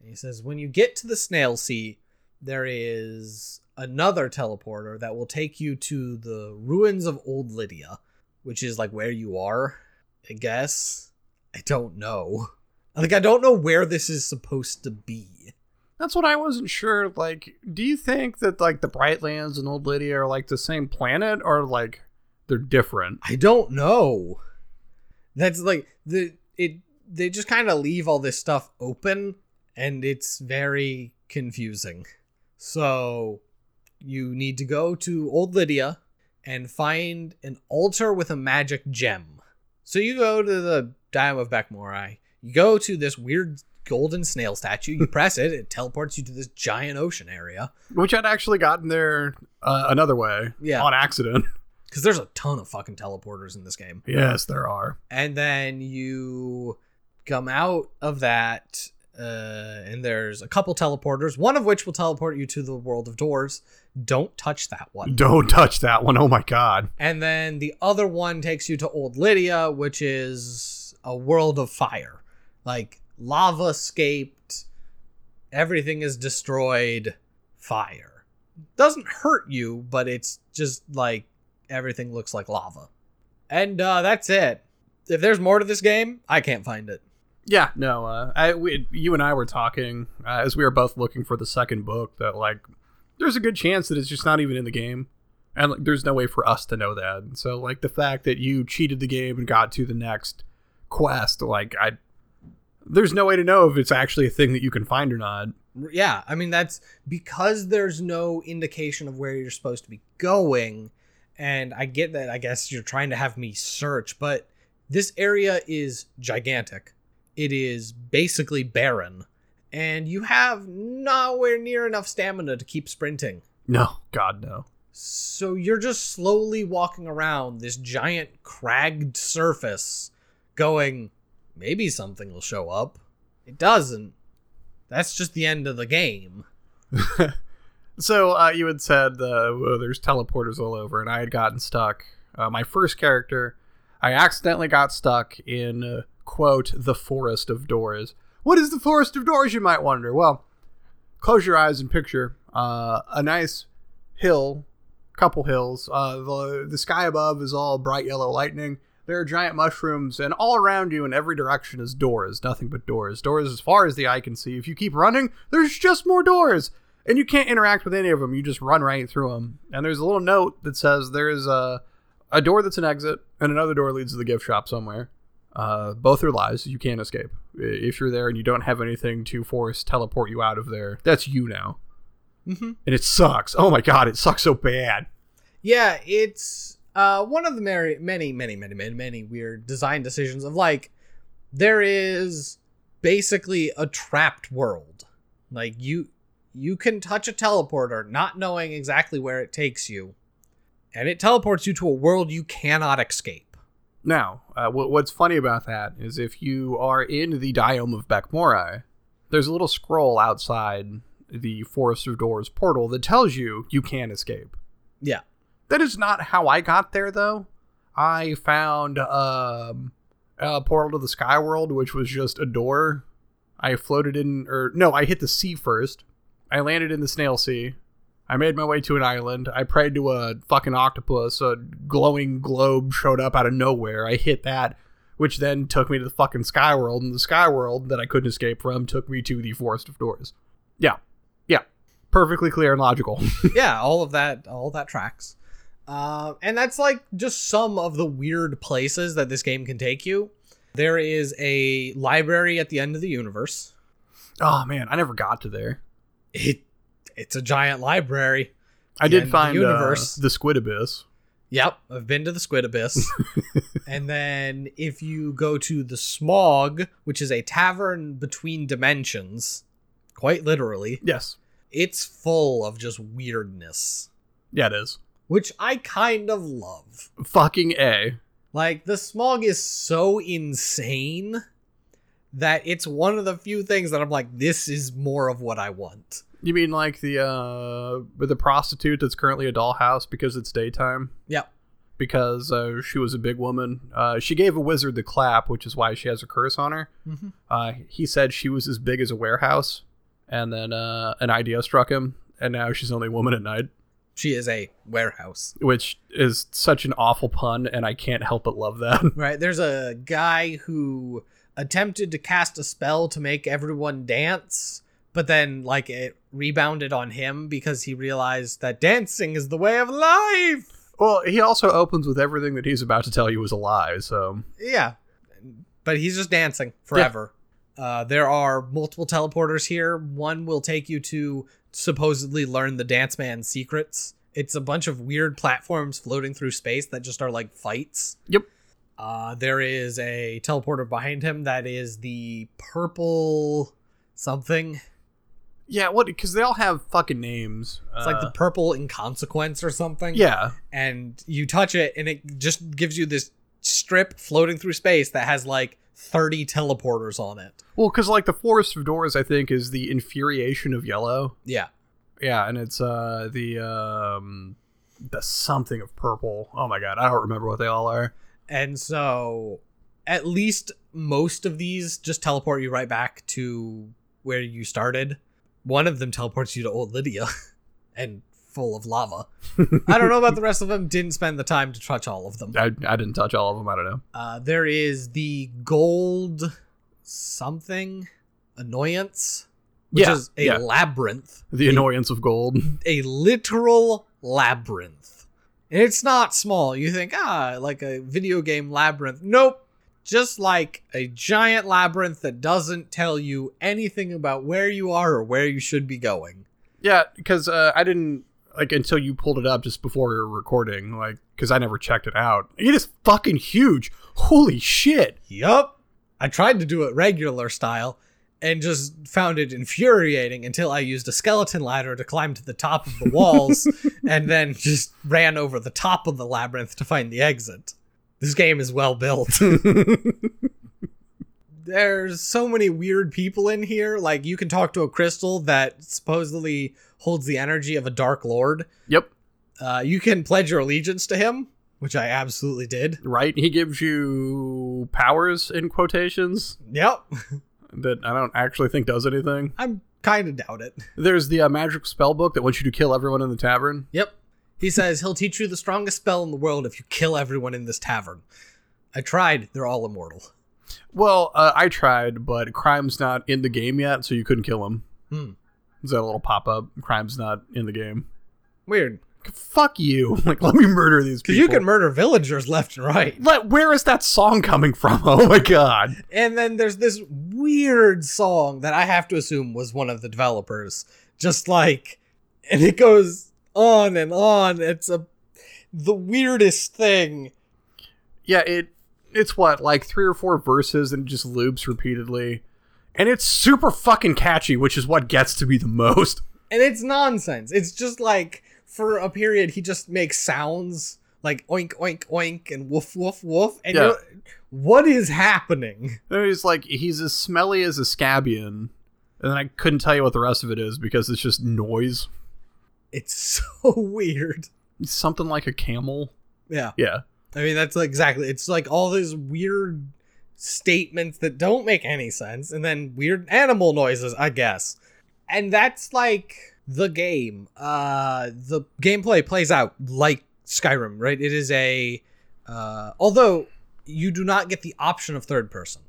And he says when you get to the Snail Sea, there is another teleporter that will take you to the ruins of Old Lydia, which is like where you are, I guess. I don't know. Like I don't know where this is supposed to be. That's what I wasn't sure. Like, do you think that like the Brightlands and Old Lydia are like the same planet or like they're different? I don't know. That's like the it they just kind of leave all this stuff open and it's very confusing. So you need to go to Old Lydia and find an altar with a magic gem. So you go to the Diome of Bekmorai. You go to this weird golden snail statue. You press it, it teleports you to this giant ocean area. Which I'd actually gotten there uh, another way. Yeah. On accident. Because there's a ton of fucking teleporters in this game. yes, there are. and then you come out of that uh, and there's a couple teleporters one of which will teleport you to the world of doors don't touch that one Don't touch that one. Oh my god. and then the other one takes you to old lydia which is a world of fire like lava escaped everything is destroyed fire doesn't hurt you but it's just like everything looks like lava and uh, that's it if there's more to this game i can't find it Yeah, no. Uh, I we, you and I were talking uh, as we were both looking for the second book that like there's a good chance that it's just not even in the game, and like, there's no way for us to know that. And so like the fact that you cheated the game and got to the next quest, like I, there's no way to know if it's actually a thing that you can find or not. Yeah, I mean that's because there's no indication of where you're supposed to be going, and I get that. I guess you're trying to have me search, but this area is gigantic. It is basically barren, and you have nowhere near enough stamina to keep sprinting. No, God no. So you're just slowly walking around this giant cragged surface, going, maybe something will show up. It doesn't. That's just the end of the game. So uh, you had said uh, well, there's teleporters all over, and I had gotten stuck. Uh, my first character, I accidentally got stuck in uh, quote the forest of doors. What is the forest of doors? You might wonder. Well, close your eyes and picture uh, a nice hill, couple hills. Uh, the the sky above is all bright yellow lightning. There are giant mushrooms, and all around you in every direction is doors. Nothing but doors. Doors as far as the eye can see. If you keep running, there's just more doors and you can't interact with any of them. You just run right through them. And there's a little note that says there's a a door that's an exit, and another door leads to the gift shop somewhere. Uh, both are lies. You can't escape. If you're there and you don't have anything to force teleport you out of there, that's you now. Mm-hmm. And it sucks. Oh my god, it sucks so bad. Yeah, it's uh, one of the many, many, many, many, many, many weird design decisions of like there is basically a trapped world. Like you, you can touch a teleporter, not knowing exactly where it takes you, and it teleports you to a world you cannot escape. Now, uh, what, what's funny about that is if you are in the Diome of Bekmorai, there's a little scroll outside the Forest of Doors portal that tells you you can escape. Yeah. That is not how I got there, though. I found um, a portal to the Sky World, which was just a door. I floated in, or no, I hit the sea first. I landed in the Snail Sea. I made my way to an island. I prayed to a fucking octopus. A glowing globe showed up out of nowhere. I hit that, which then took me to the fucking sky world, and the sky world that I couldn't escape from took me to the forest of doors. Yeah, yeah, perfectly clear and logical. yeah, all of that, all of that tracks. Uh, and that's like just some of the weird places that this game can take you. There is a library at the end of the universe. oh man, I never got to there. It it's a giant library. I did of the find universe. uh, the Squid Abyss. Yep, I've been to the Squid Abyss. and then if you go to the Smog, which is a tavern between dimensions, quite literally, Yes, it's full of just weirdness, yeah, it is. which I kind of love. Fucking a. Like the Smog is so insane that it's one of the few things that I'm like this is more of what I want. You mean like the uh with the prostitute that's currently a dollhouse because it's daytime? Yep. Because uh, she was a big woman. Uh, she gave a wizard the clap, which is why she has a curse on her. Mhm. Uh, he said she was as big as a warehouse, and then uh, an idea struck him, and now she's only a woman at night, She is a warehouse. which is such an awful pun, and I can't help but love that. Right. There's a guy who attempted to cast a spell to make everyone dance, but then like it rebounded on him because he realized that dancing is the way of life. well, he also opens with everything that he's about to tell you is a lie, so Yeah. But he's just dancing forever. Uh, there are multiple teleporters here. One will take you to supposedly learn the Dance Man's secrets. It's a bunch of weird platforms floating through space that just are like fights. Yep. Uh, there is a teleporter behind him that is the purple something. yeah, what? Because they all have fucking names. It's like the purple inconsequence or something. yeah, And you touch it, and it just gives you this strip floating through space that has like 30 teleporters on it. Well, because like the Forest of Doors, I think is the infuriation of yellow. Yeah. Yeah, and it's uh the um the something of purple. Oh my god, I don't remember what they all are. And so at least most of these just teleport you right back to where you started. One of them teleports you to Old Lydia and full of lava. I don't know about the rest of them. Didn't spend the time to touch all of them. I, I didn't touch all of them. I don't know. Uh, there is the gold something annoyance, which Yeah, is a yeah. labyrinth, The annoyance of gold. a literal labyrinth. It's not small. You think, ah, like a video game labyrinth. Nope. Just like a giant labyrinth that doesn't tell you anything about where you are or where you should be going. Yeah, because uh, I didn't like until you pulled it up just before we were recording. Like, because I never checked it out. It is fucking huge. Holy shit. Yup. I tried to do it regular style and just found it infuriating until I used a skeleton ladder to climb to the top of the walls and then just ran over the top of the labyrinth to find the exit. This game is well built. There's so many weird people in here. Like, you can talk to a crystal that supposedly holds the energy of a dark lord. Yep. Uh, you can pledge your allegiance to him, which I absolutely did. Right. He gives you powers in quotations Yep. That I don't actually think does anything. I'm kind of doubt it. There's the uh, magic spell book that wants you to kill everyone in the tavern. Yep. He says he'll teach you the strongest spell in the world if you kill everyone in this tavern. I tried. They're all immortal. Well, uh, I tried, but Crime's not in the game yet, so you couldn't kill him. Hmm. Is that a little pop up? Crime's not in the game. Weird. Fuck you! Like, let me murder these people. Because you can murder villagers left and right. Let, where is that song coming from? Oh my god! And then there's this weird song that I have to assume was one of the developers. Just like, and it goes on and on. It's a the weirdest thing. Yeah, it it's what like three or four verses and it just loops repeatedly, and it's super fucking catchy, which is what gets to be the most. And it's nonsense. It's just like for a period he just makes sounds like oink oink oink and woof woof woof. And Yeah. you're, what is happening? he's like he's as smelly as a scabian, and then I couldn't tell you what the rest of it is because it's just noise. It's so weird. Something like a camel. Yeah. Yeah. I mean that's exactly it's like all these weird statements that don't make any sense and then weird animal noises, I guess. And that's like the game. Uh the gameplay plays out like Skyrim, right? It is a uh although you do not get the option of third person,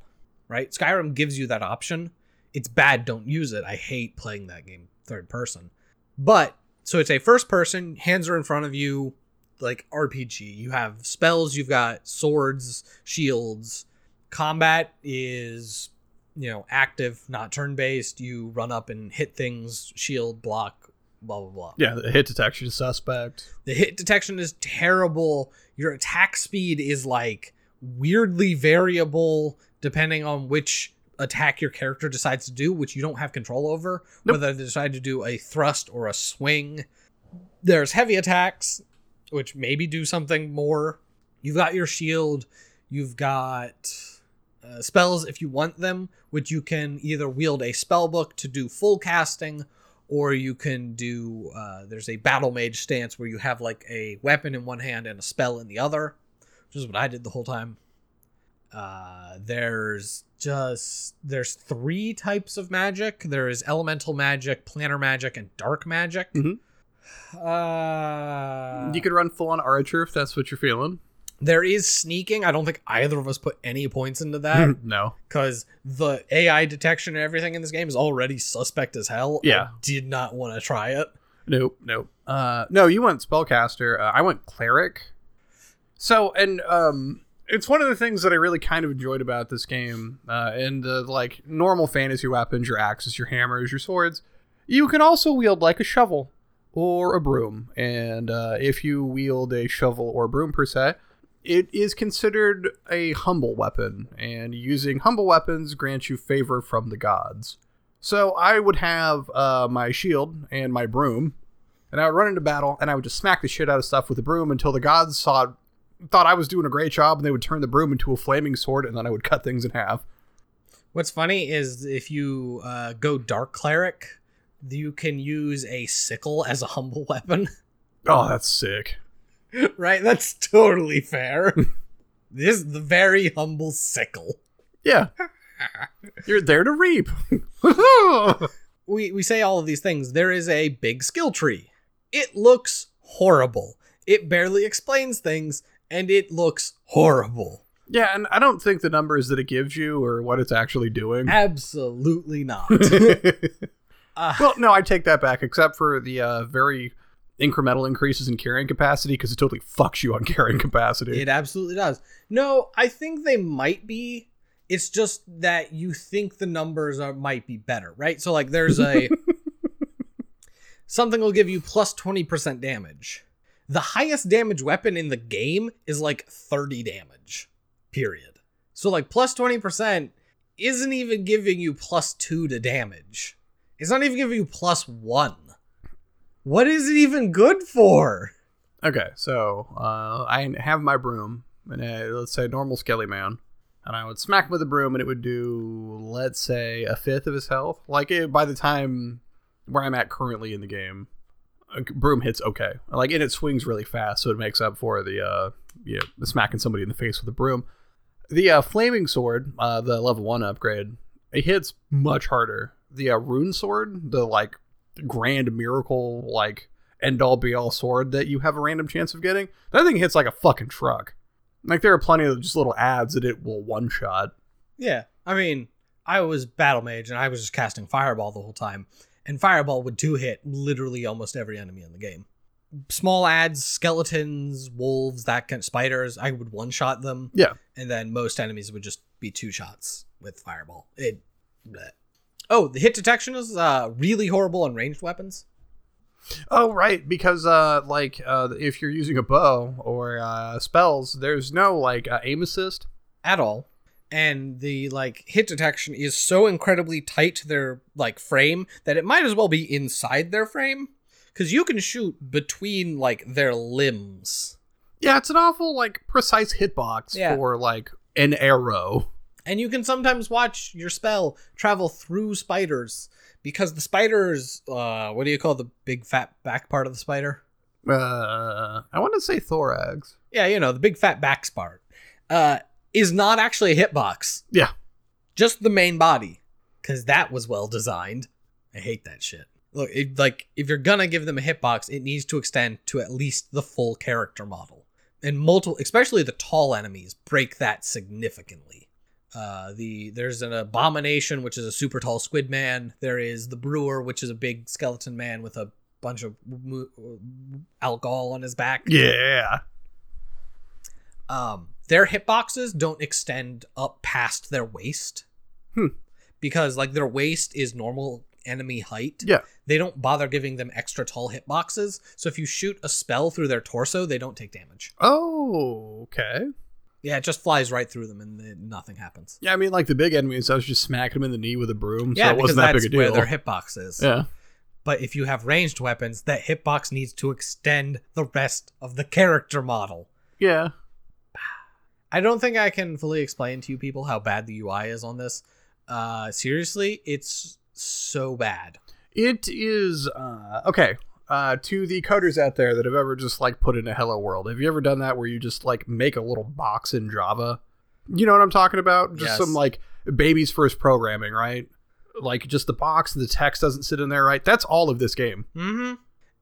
right? Skyrim gives you that option. It's bad, don't use it. I hate playing that game third person. But so it's a first person, hands are in front of you, like RPG. You have spells, you've got swords, shields. Combat is, you know, active, not turn based. You run up and hit things, shield, block, blah, blah, blah. Yeah, the hit detection is suspect. The hit detection is terrible. Your attack speed is like weirdly variable depending on which attack your character decides to do, which you don't have control over, Nope. whether they decide to do a thrust or a swing. There's heavy attacks, which maybe do something more. You've got your shield, you've got uh, spells if you want them, which you can either wield a spell book to do full casting, or you can do. Uh, there's a battle mage stance where you have like a weapon in one hand and a spell in the other, which is what I did the whole time. Uh, there's just there's three types of magic. There is elemental magic, planar magic, and dark magic. Mhm. Uh, you could run full on archer if that's what you're feeling. There is sneaking. I don't think either of us put any points into that no. because the AI detection and everything in this game is already suspect as hell. Yeah. I did not want to try it. Nope, nope. Uh, no, you went spellcaster. Uh, I went cleric. So, and um, it's one of the things that I really kind of enjoyed about this game. Uh, and the like normal fantasy weapons, your axes, your hammers, your swords. You can also wield like a shovel or a broom. And uh, if you wield a shovel or broom per se, it is considered a humble weapon. And using humble weapons grants you favor from the gods. So I would have uh, my shield and my broom, and I would run into battle, and I would just smack the shit out of stuff with the broom until the gods saw thought I was doing a great job, and they would turn the broom into a flaming sword, and then I would cut things in half. What's funny is if you uh, go dark cleric, you can use a sickle as a humble weapon. Oh, that's sick. right? That's totally fair. this is the very humble sickle. Yeah, you're there to reap. We we say all of these things. There is a big skill tree. It looks horrible. It barely explains things, and it looks horrible. yeah, and I don't think the numbers that it gives you or what it's actually doing. Absolutely not. Uh, well, no, I take that back, except for the uh, very incremental increases in carrying capacity, because it totally fucks you on carrying capacity. It absolutely does. No, I think they might be. It's just that you think the numbers are might be better, right? So like there's a something will give you plus 20% damage. The highest damage weapon in the game is like 30 damage. Period. So like plus 20% isn't even giving you plus 2 to damage. It's not even giving you plus 1. What is it even good for? Okay, so uh, I have my broom, and uh, let's say normal Skelly Man, and I would smack him with a broom, and it would do, let's say, a fifth of his health. Like it, by the time where I'm at currently in the game, a broom hits okay. Like and it swings really fast, so it makes up for the uh, yeah, the smacking somebody in the face with a broom. The uh, flaming sword, uh, the level one upgrade, it hits much harder. The uh, rune sword, the like grand miracle like end all be all sword that you have a random chance of getting. That thing hits like a fucking truck. Like there are plenty of just little ads that it will one shot. Yeah. I mean, I was battle mage and I was just casting fireball the whole time. And fireball would two hit literally almost every enemy in the game. Small ads, skeletons, wolves, that kind of spiders, I would one shot them. Yeah. And then most enemies would just be two shots with fireball. It bleh. Oh, the hit detection is uh, really horrible on ranged weapons. Oh right, because uh like uh if you're using a bow or uh spells, there's no like uh, aim assist. at all and the like hit detection is so incredibly tight to their like frame that it might as well be inside their frame because you can shoot between like their limbs Yeah, it's an awful like precise hitbox Yeah. for like an arrow. And you can sometimes watch your spell travel through spiders because the spiders uh what do you call the big fat back part of the spider Uh I want to say thorax. yeah you know the big fat back part uh is not actually a hitbox Yeah. just the main body because that was well designed i hate that shit look it, like if you're gonna give them a hitbox it needs to extend to at least the full character model and multiple, especially the tall enemies, break that significantly. Uh, the there's an abomination, which is a super tall squid man. There is the brewer, which is a big skeleton man with a bunch of mo- alcohol on his back. Yeah. Um, their hitboxes don't extend up past their waist. Hmm. Because like their waist is normal enemy height. Yeah. They don't bother giving them extra tall hitboxes. So if you shoot a spell through their torso, they don't take damage. Oh, okay. Yeah, it just flies right through them and nothing happens. Yeah, I mean, like the big enemies, I was just smacking them in the knee with a broom, yeah, so it because wasn't that that's big a where their hitbox is. yeah. But if you have ranged weapons, that hitbox needs to extend the rest of the character model. Yeah. I don't think I can fully explain to you people how bad the UI is on this. Uh, seriously, it's so bad. It is uh, okay. Uh, to the coders out there that have ever just like put in a hello world, have you ever done that where you just like make a little box in Java? You know what I'm talking about? Just Yes. some like baby's first programming, right? Like just the box, and the text doesn't sit in there right. That's all of this game. Mm-hmm.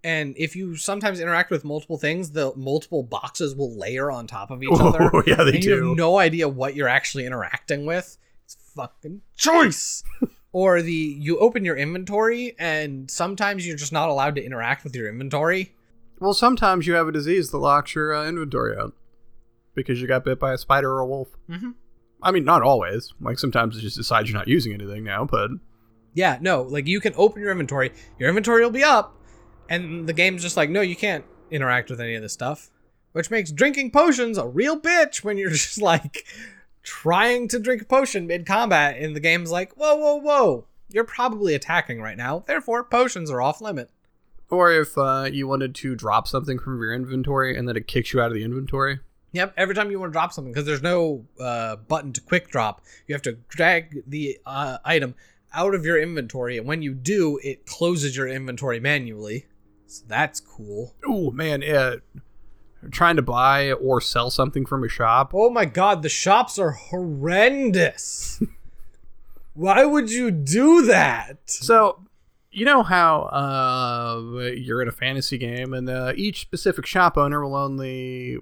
And if you sometimes interact with multiple things, the multiple boxes will layer on top of each other. Oh, yeah, they and you have no idea what you're actually interacting with. It's fucking choice. or the you open your inventory and sometimes you're just not allowed to interact with your inventory. Well, sometimes you have a disease that locks your uh, inventory out because you got bit by a spider or a wolf. Mm-hmm. I mean, not always. Like sometimes it just decides you're not using anything now, but Yeah, no, like you can open your inventory, your inventory will be up, and the game's just like, no, you can't interact with any of this stuff. Which makes drinking potions a real bitch when you're just like trying to drink a potion mid combat, and the game's like, whoa, whoa, whoa, you're probably attacking right now, therefore potions are off limit. or if uh, you wanted to drop something from your inventory and then it kicks you out of the inventory. Yep, every time you want to drop something, because there's no uh, button to quick drop, you have to drag the uh, item out of your inventory, and when you do, it closes your inventory manually. So that's cool. Oh man, uh, trying to buy or sell something from a shop. Oh my god, the shops are horrendous. Why would you do that? So, you know how uh, you're in a fantasy game and uh, each specific shop owner will only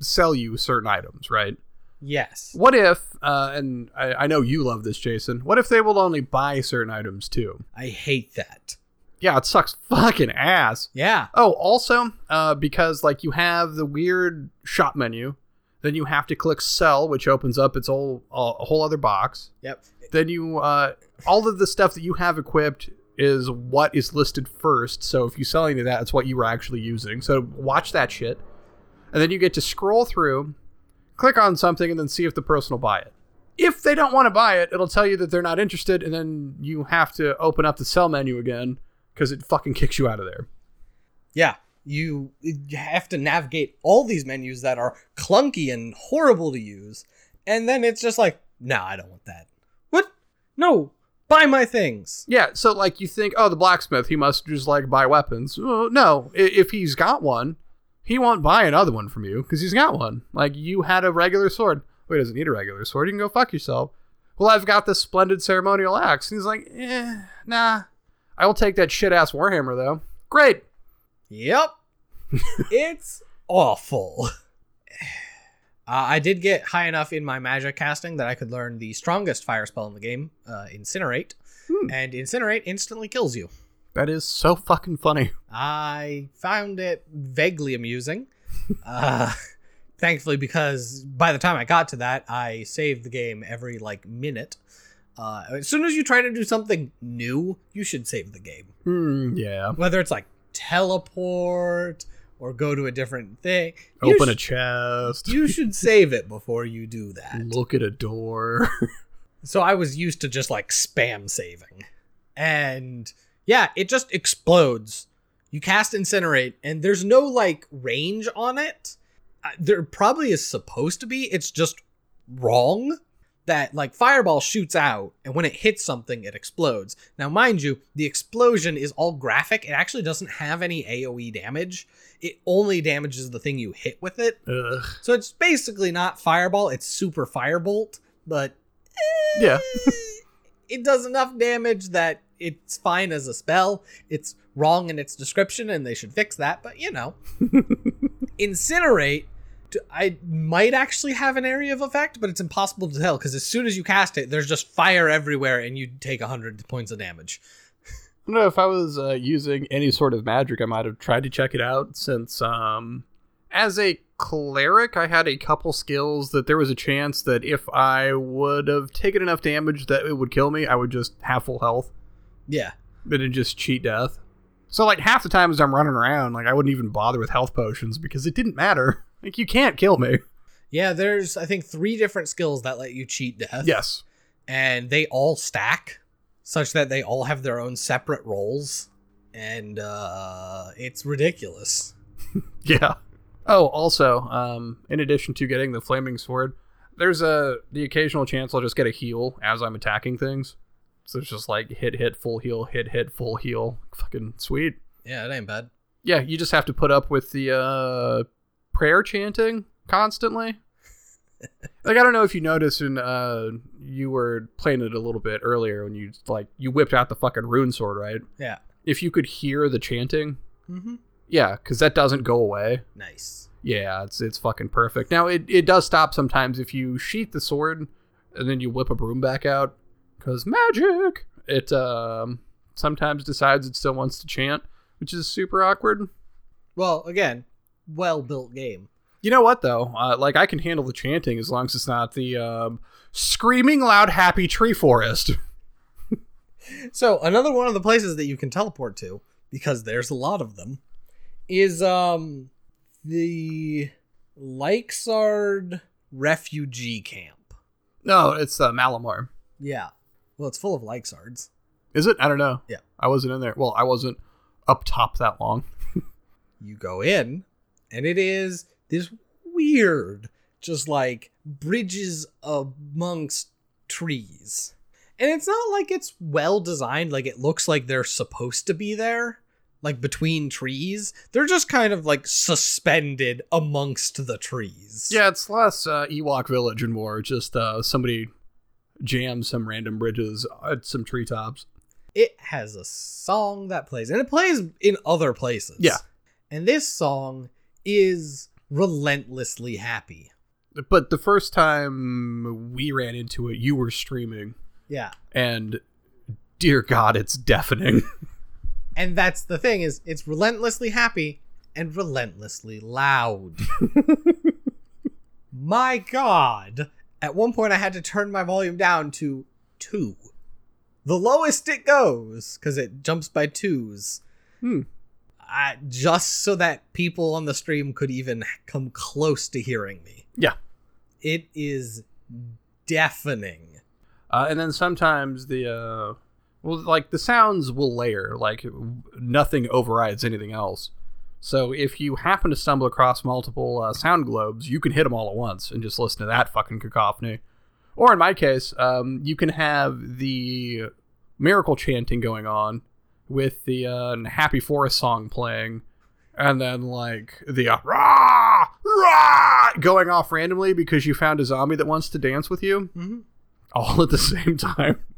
sell you certain items, right? Yes. What if, uh, and I, I know you love this, Jason, what if they will only buy certain items too? I hate that. Yeah, it sucks fucking ass. Yeah. Oh, also, uh, because like you have the weird shop menu, then you have to click sell, which opens up its whole a whole other box. Yep. Then you uh, all of the stuff that you have equipped is what is listed first. So if you sell any of that, it's what you were actually using. So watch that shit, and then you get to scroll through, click on something, and then see if the person will buy it. If they don't want to buy it, it'll tell you that they're not interested, and then you have to open up the sell menu again because it fucking kicks you out of there. Yeah. You, you have to navigate all these menus that are clunky and horrible to use. And then it's just like, no, I don't want that. What? No. Buy my things. Yeah, so like you think, oh, the blacksmith, he must just like buy weapons. Well, no, if he's got one, he won't buy another one from you because he's got one. Like you had a regular sword. Well, he doesn't need a regular sword. You can go fuck yourself. Well, I've got this splendid ceremonial axe. And he's like, eh, nah. I will take that shit ass warhammer though. Great. Yep. it's awful. Uh, I did get high enough in my magic casting that I could learn the strongest fire spell in the game, uh, Incinerate. Hmm. And Incinerate instantly kills you. That is so fucking funny. I found it vaguely amusing. uh, thankfully, because by the time I got to that, I saved the game every like minute. Uh, as soon as you try to do something new, you should save the game. Hmm, yeah. Whether it's like teleport or go to a different thing, Open a chest. you should save it before you do that. Look at a door. So I was used to just like spam saving. And yeah, it just explodes. You cast Incinerate, and there's no like range on it. Uh, There probably is supposed to be. It's just wrong that like Fireball shoots out, and when it hits something, it explodes. Now, mind you, the explosion is all graphic. It actually doesn't have any AoE damage. It only damages the thing you hit with it. Ugh. So it's basically not Fireball, it's Super Firebolt, but eh, Yeah. it does enough damage that it's fine as a spell. It's wrong in its description and they should fix that, but you know. Incinerate I might actually have an area of effect, but it's impossible to tell because as soon as you cast it, there's just fire everywhere and you take 100 points of damage. I don't know if I was uh, using any sort of magic, I might have tried to check it out since, um, as a cleric, I had a couple skills that there was a chance that if I would have taken enough damage that it would kill me, I would just have full health. Yeah. But it just cheat death. So like half the time as I'm running around, like I wouldn't even bother with health potions because it didn't matter. Like you can't kill me. Yeah, there's, I think, three different skills that let you cheat death. Yes. And they all stack such that they all have their own separate roles. And uh, it's ridiculous. Yeah. Oh, also, um, in addition to getting the flaming sword, there's a the occasional chance I'll just get a heal as I'm attacking things. So it's just like hit, hit, full heal, hit, hit, full heal. Fucking sweet. Yeah, it ain't bad. Yeah, you just have to put up with the uh, prayer chanting constantly. like I don't know if you noticed when uh, you were playing it a little bit earlier when you like you whipped out the fucking rune sword, right? Yeah. If you could hear the chanting, Mm-hmm. yeah, because that doesn't go away. Nice. Yeah, it's it's fucking perfect. Now it, it does stop sometimes if you sheath the sword and then you whip a broom back out because magic. It um sometimes decides it still wants to chant, which is super awkward. Well, again, well built game. You know what though? Uh, like I can handle the chanting as long as it's not the um, screaming loud happy tree forest. So another one of the places that you can teleport to, because there's a lot of them, is um the Leixard refugee camp. no, it's uh, Malamar. Yeah. Well, it's full of Leixards. Is it? I don't know. Yeah. I wasn't in there. Well, I wasn't up top that long. You go in, and it is this weird, just like bridges amongst trees. And it's not like it's well designed, like it looks like they're supposed to be there, like between trees. They're just kind of like suspended amongst the trees. Yeah, it's less uh, Ewok Village and more just uh, somebody jams some random bridges at some treetops. It has a song that plays, and it plays in other places. Yeah. And this song is relentlessly happy. But the first time we ran into it, you were streaming, Yeah. and dear God, it's deafening. And that's the thing is it's relentlessly happy and relentlessly loud. my god. At one point I had to turn my volume down to 2. The lowest it goes cuz it jumps by 2s. Hmm. I, just so that people on the stream could even come close to hearing me. Yeah. It is deafening. Uh, and then sometimes the uh, well, like the sounds will layer, like nothing overrides anything else. So if you happen to stumble across multiple uh, sound globes, you can hit them all at once and just listen to that fucking cacophony. Or in my case, um, you can have the miracle chanting going on with the uh, Happy Forest song playing, and then like the uh, rah rah going off randomly because you found a zombie that wants to dance with you Mhm. all at the same time.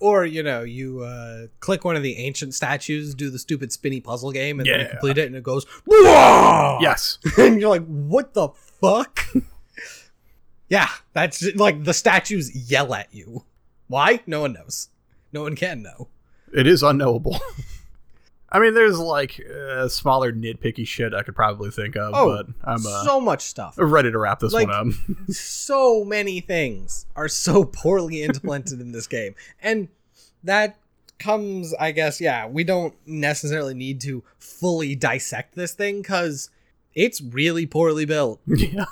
Or, you know, you uh, click one of the ancient statues, do the stupid spinny puzzle game, and then you complete it, and it goes! Yes. and you're like, what the fuck? yeah, that's like the statues yell at you. Why? No one knows. No one can know. It is unknowable. I mean, there's like uh, smaller nitpicky shit I could probably think of, Oh, but I'm uh, so much stuff. ready to wrap this like- one up. so many things are so poorly implemented in this game. And that comes, I guess, yeah, we don't necessarily need to fully dissect this thing because it's really poorly built. yeah.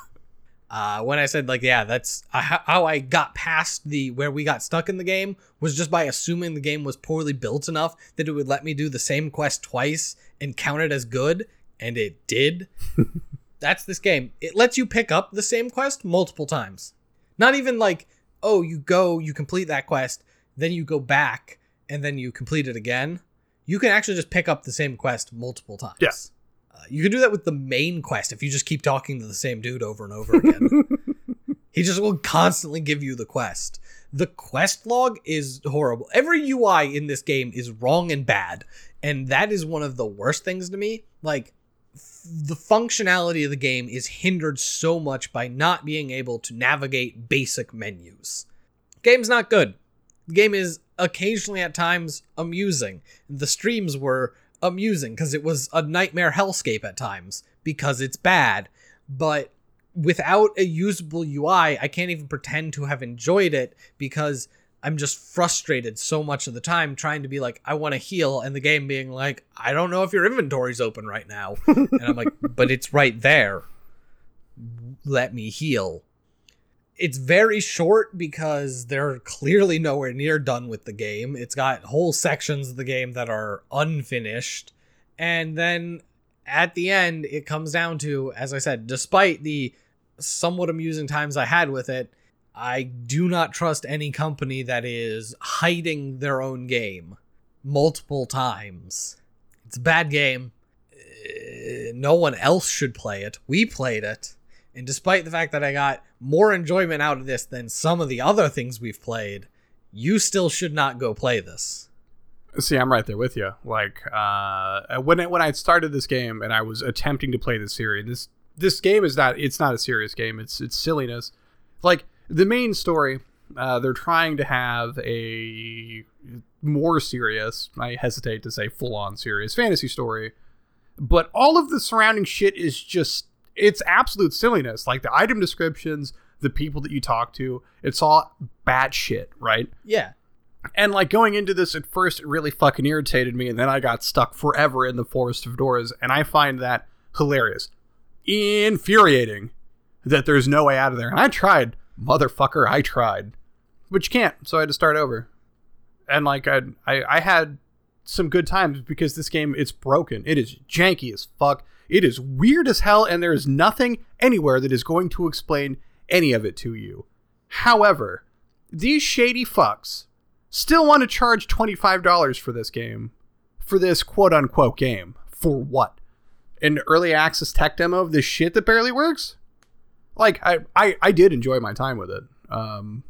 Uh, when I said like, yeah, that's uh, how I got past the where we got stuck in the game was just by assuming the game was poorly built enough that it would let me do the same quest twice and count it as good, and it did. that's this game. It lets you pick up the same quest multiple times. Not even like, oh, you go, you complete that quest, then you go back and then you complete it again. You can actually just pick up the same quest multiple times. Yeah. Uh, you can do that with the main quest if you just keep talking to the same dude over and over again. he just will constantly give you the quest. The quest log is horrible. Every UI in this game is wrong and bad, and that is one of the worst things to me. Like the functionality of the game is hindered so much by not being able to navigate basic menus. Game's not good. The game is occasionally at times amusing. The streams were amusing because it was a nightmare hellscape at times because it's bad. But without a usable UI, I can't even pretend to have enjoyed it because I'm just frustrated so much of the time trying to be like, I want to heal, and the game being like, I don't know if your inventory's open right now. and I'm like, but it's right there. Let me heal. It's very short because they're clearly nowhere near done with the game. It's got whole sections of the game that are unfinished. And then at the end, it comes down to, as I said, despite the somewhat amusing times I had with it, I do not trust any company that is hiding their own game multiple times. It's a bad game. Uh, No one else should play it. We played it. And despite the fact that I got more enjoyment out of this than some of the other things we've played, you still should not go play this. See, I'm right there with you. Like uh, when I, when I started this game and I was attempting to play this series, this this game is not it's not a serious game. It's it's silliness. Like the main story, uh, they're trying to have a more serious. I hesitate to say full on serious fantasy story, but all of the surrounding shit is just it's absolute silliness. Like the item descriptions, the people that you talk to, it's all bad shit, right? Yeah. And like going into this at first, it really fucking irritated me, and then I got stuck forever in the Forest of Doors, and I find that hilarious, infuriating that there's no way out of there. And I tried, motherfucker, I tried, but you can't, so I had to start over. And like I, I, I had some good times because this game it's broken. It is janky as fuck. It is weird as hell, and there is nothing anywhere that is going to explain any of it to you. However, these shady fucks still want to charge $25 for this game. For this quote unquote game. For what? An early access tech demo of this shit that barely works? Like, I, I, I did enjoy my time with it. Um,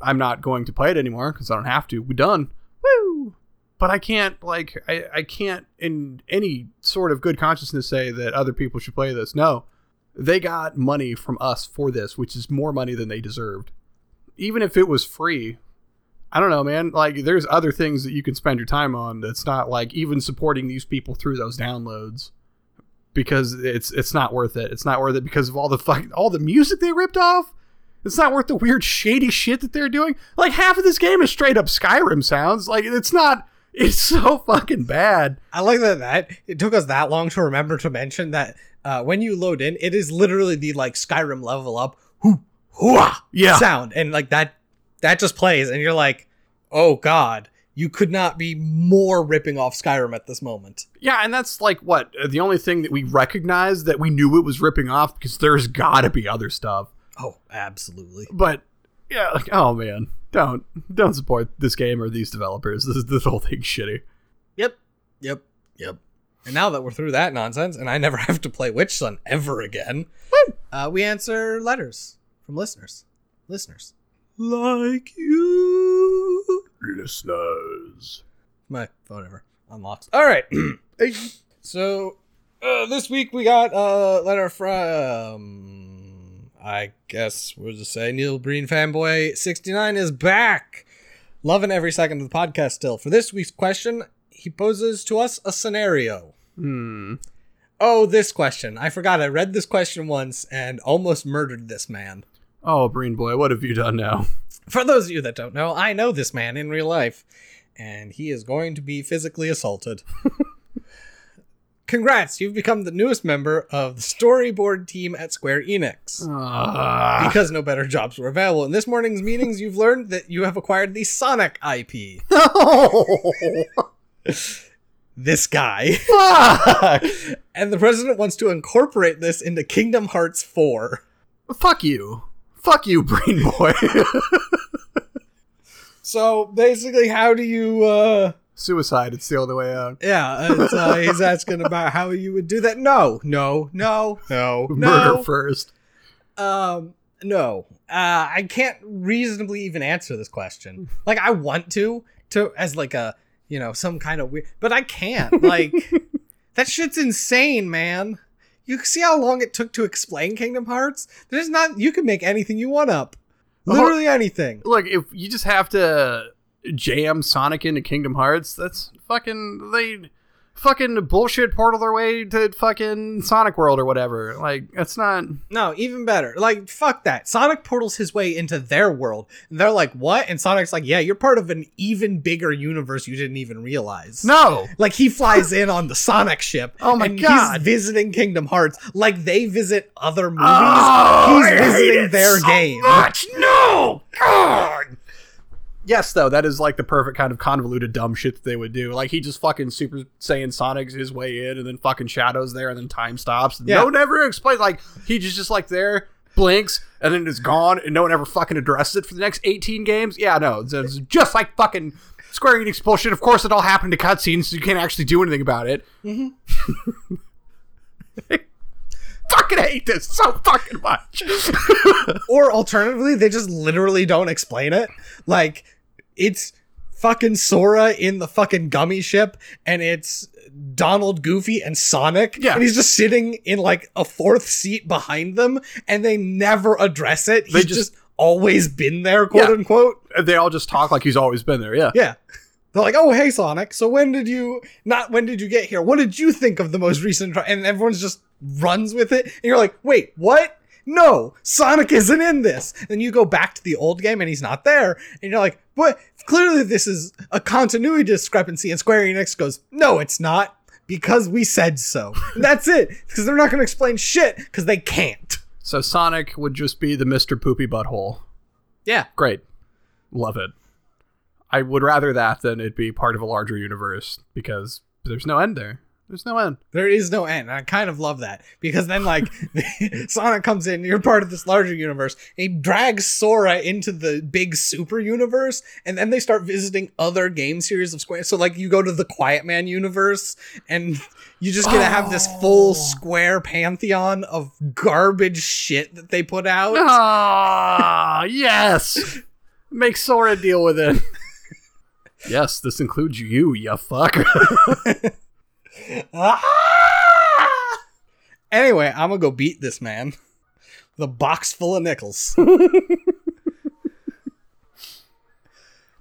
I'm not going to play it anymore because I don't have to. We're done. Woo! But I can't, like, I, I can't in any sort of good consciousness say that other people should play this. No. They got money from us for this, which is more money than they deserved. Even if it was free, I don't know, man. Like, there's other things that you can spend your time on that's not like even supporting these people through those downloads because it's it's not worth it. It's not worth it because of all the fuck all the music they ripped off. It's not worth the weird shady shit that they're doing. Like half of this game is straight up Skyrim sounds. Like it's not. It's so fucking bad. I like that that it took us that long to remember to mention that uh, when you load in, it is literally the like Skyrim level up hoo hooah Yeah. sound, and like that that just plays, and you're like, oh god, you could not be more ripping off Skyrim at this moment. Yeah, and that's like what the only thing that we recognize that we knew it was ripping off because there's got to be other stuff. Oh, absolutely. But yeah, like oh man, don't don't support this game or these developers. This this whole thing's shitty. Yep, yep, yep. And now that we're through that nonsense, and I never have to play Wytchsun ever again, uh, we answer letters from listeners. Listeners. Like you. Listeners. My phone ever unlocked. All right. so uh, this week we got a letter from, I guess we'll just say Neil Breen fanboy sixty nine is back, loving every second of the podcast. Still, for this week's question, he poses to us a scenario. Hmm. Oh, this question. I forgot. I read this question once and almost murdered this man. Oh, Breen boy, what have you done now? For those of you that don't know, I know this man in real life, and he is going to be physically assaulted. Congrats, you've become the newest member of the storyboard team at Square Enix. Ah. Because no better jobs were available. In this morning's meetings, you've learned that you have acquired the Sonic IP. no. This guy. Fuck. And the president wants to incorporate this into Kingdom Hearts 4. Fuck you. Fuck you, Brain boy. So basically, how do you, uh, Suicide. It's the only way out. Yeah, it's, uh, he's asking about how you would do that. No, no, no, no, Murder no. first. Um, no. Uh, I can't reasonably even answer this question. Like, I want to, to as like a you know some kind of weird, but I can't. Like, That shit's insane, man. You see how long it took to explain Kingdom Hearts? There's not you can make anything you want up. Literally anything. Look, if you just have to jam Sonic into Kingdom Hearts, that's fucking they fucking bullshit portal their way to fucking Sonic World or whatever. Like that's not No, even better. Like, fuck that. Sonic portals his way into their world. And they're like, what? And Sonic's like, yeah, you're part of an even bigger universe you didn't even realize. no. Like, he flies in on the Sonic ship. Oh my and God. He's visiting Kingdom Hearts like they visit other oh, movies. Oh, he's I visiting it their so game. Much no, God. Yes, though that is like the perfect kind of convoluted dumb shit that they would do. Like he just fucking Super Saiyan Sonics his way in, and then fucking Shadows there, and then time stops. Yeah. No one ever explains. Like he just just like there blinks, and then it's gone, and no one ever fucking addresses it for the next eighteen games. Yeah, no, it's, it's just like fucking Square Enix bullshit. Of course, it all happened to cutscenes, so you can't actually do anything about it. Mm-hmm. fucking hate this so fucking much. Or alternatively, they just literally don't explain it. Like, it's fucking Sora in the fucking gummy ship, and it's Donald, Goofy, and Sonic. Yeah. And he's just sitting in like a fourth seat behind them, and they never address it. He's They just, just- always been there, quote Yeah. unquote. they all just talk like he's always been there. Yeah. Yeah. They're like, oh, hey, Sonic. So when did you, not when did you get here? What did you think of the most recent, tri-" and everyone's just runs with it. And you're like, wait, what? No, Sonic isn't in this. Then you go back to the old game and he's not there. And you're like, what? Clearly this is a continuity discrepancy. And Square Enix goes, no, it's not because we said so. And that's it. Because they're not going to explain shit because they can't. So Sonic would just be the Mr. Poopy Butthole. Yeah. Great. Love it. I would rather that than it be part of a larger universe because there's no end there. There's no end. There is no end. And I kind of love that because then, like, Sonic comes in, you're part of this larger universe. And he drags Sora into the big super universe, and then they start visiting other game series of Square. So, like, you go to the Quiet Man universe, and you just get to have this full Square pantheon of garbage shit that they put out. Ah, yes. Make Sora deal with it. yes, this includes you, you fuck. Ah! Anyway, I'm gonna go beat this man with a box full of nickels.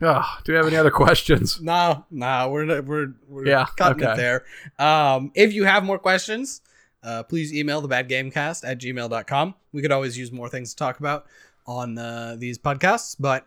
Ah, do we have any other questions? No, no, we're not, we're we're Yeah, cutting it there. Um, if you have more questions, uh, please email the badgamecast at gmail.com. We could always use more things to talk about on uh, these podcasts, but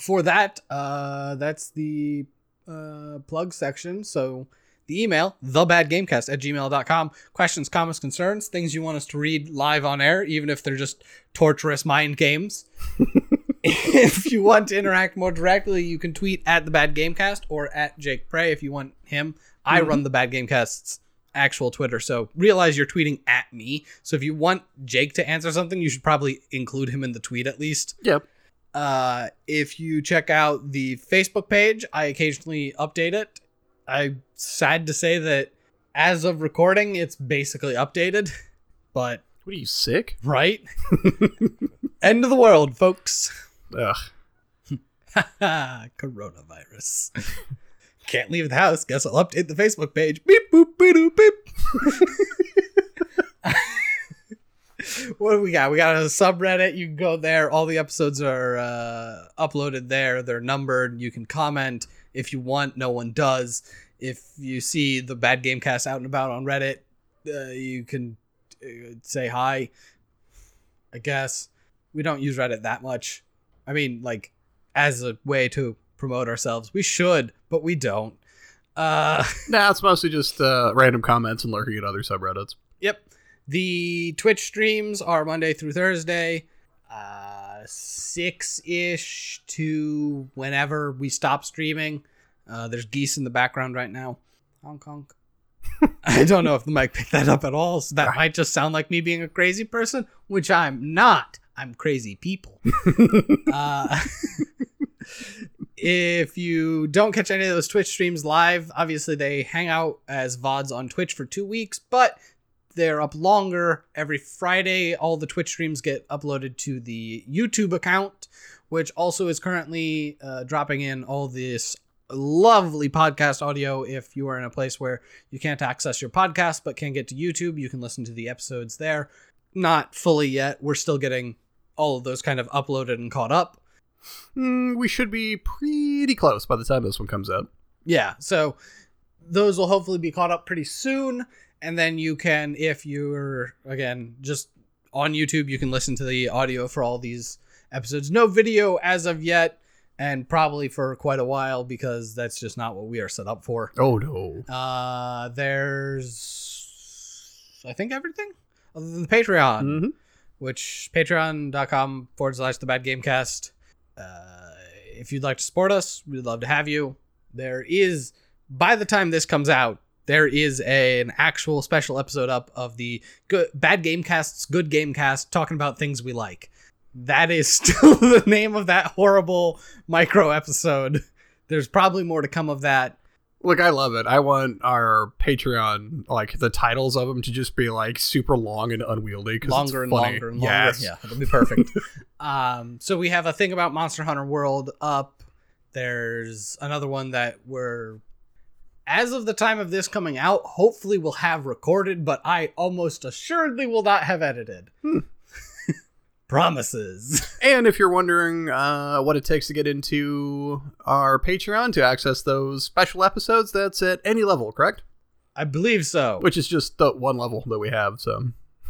for that, uh, that's the uh, plug section. So the email, thebadgamecast at gmail.com. Questions, comments, concerns, things you want us to read live on air, even if they're just torturous mind games. if you want to interact more directly, you can tweet at the Bad Gamecast or at Jake Pray if you want him. I run the Bad Gamecast's actual Twitter, so realize you're tweeting at me. So if you want Jake to answer something, you should probably include him in the tweet at least. Yep. Uh, if you check out the Facebook page, I occasionally update it. I'm sad to say that as of recording, it's basically updated, but What are you, sick? right? End of the world, folks. Ugh. Coronavirus. Can't leave the house. Guess I'll update the Facebook page. Beep boop beep doop, beep. what do we got? We got a subreddit. You can go there. All the episodes are uh, uploaded there. They're numbered. You can comment if you want. No one does. If you see the Bad Gamecast out and about on Reddit, uh, you can uh, say hi. I guess we don't use Reddit that much. I mean, like as a way to promote ourselves. We should, but we don't. Uh, Nah, it's mostly just uh, random comments and lurking at other subreddits. yep. The Twitch streams are Monday through Thursday, uh, six ish to whenever we stop streaming. Uh, there's geese in the background right now. Honk honk. I don't know if the mic picked that up at all. So that might just sound like me being a crazy person, which I'm not. I'm crazy people. uh, if you don't catch any of those Twitch streams live, obviously they hang out as VODs on Twitch for two weeks, but they're up longer. Every Friday, all the Twitch streams get uploaded to the YouTube account, which also is currently uh, dropping in all this lovely podcast audio. If you are in a place where you can't access your podcast but can get to YouTube, you can listen to the episodes there. Not fully yet. We're still getting all of those kind of uploaded and caught up. Mm, we should be pretty close by the time this one comes out. Yeah, so those will hopefully be caught up pretty soon. And then you can, if you're, again, just on YouTube, you can listen to the audio for all these episodes. No video as of yet, and probably for quite a while because that's just not what we are set up for. Oh no. Uh, there's, I think, everything other than the Patreon, hmm which patreon.com forward slash the bad gamecast. Uh, if you'd like to support us, we'd love to have you. There is, by the time this comes out, there is a, an actual special episode up of the good, bad gamecasts, good gamecast, talking about things we like. That is still the name of that horrible micro episode. There's probably more to come of that. Look, I love it. I want our Patreon, like the titles of them, to just be like super long and unwieldy. longer and longer and longer. Yes. Yeah, it'll be perfect. um, so we have a thing about Monster Hunter World up. There's another one that we're, as of the time of this coming out, hopefully we'll have recorded, but I almost assuredly will not have edited. Hmm. Promises. And if you're wondering uh, what it takes to get into our Patreon to access those special episodes, that's at any level, correct? I believe so. Which is just the one level that we have. So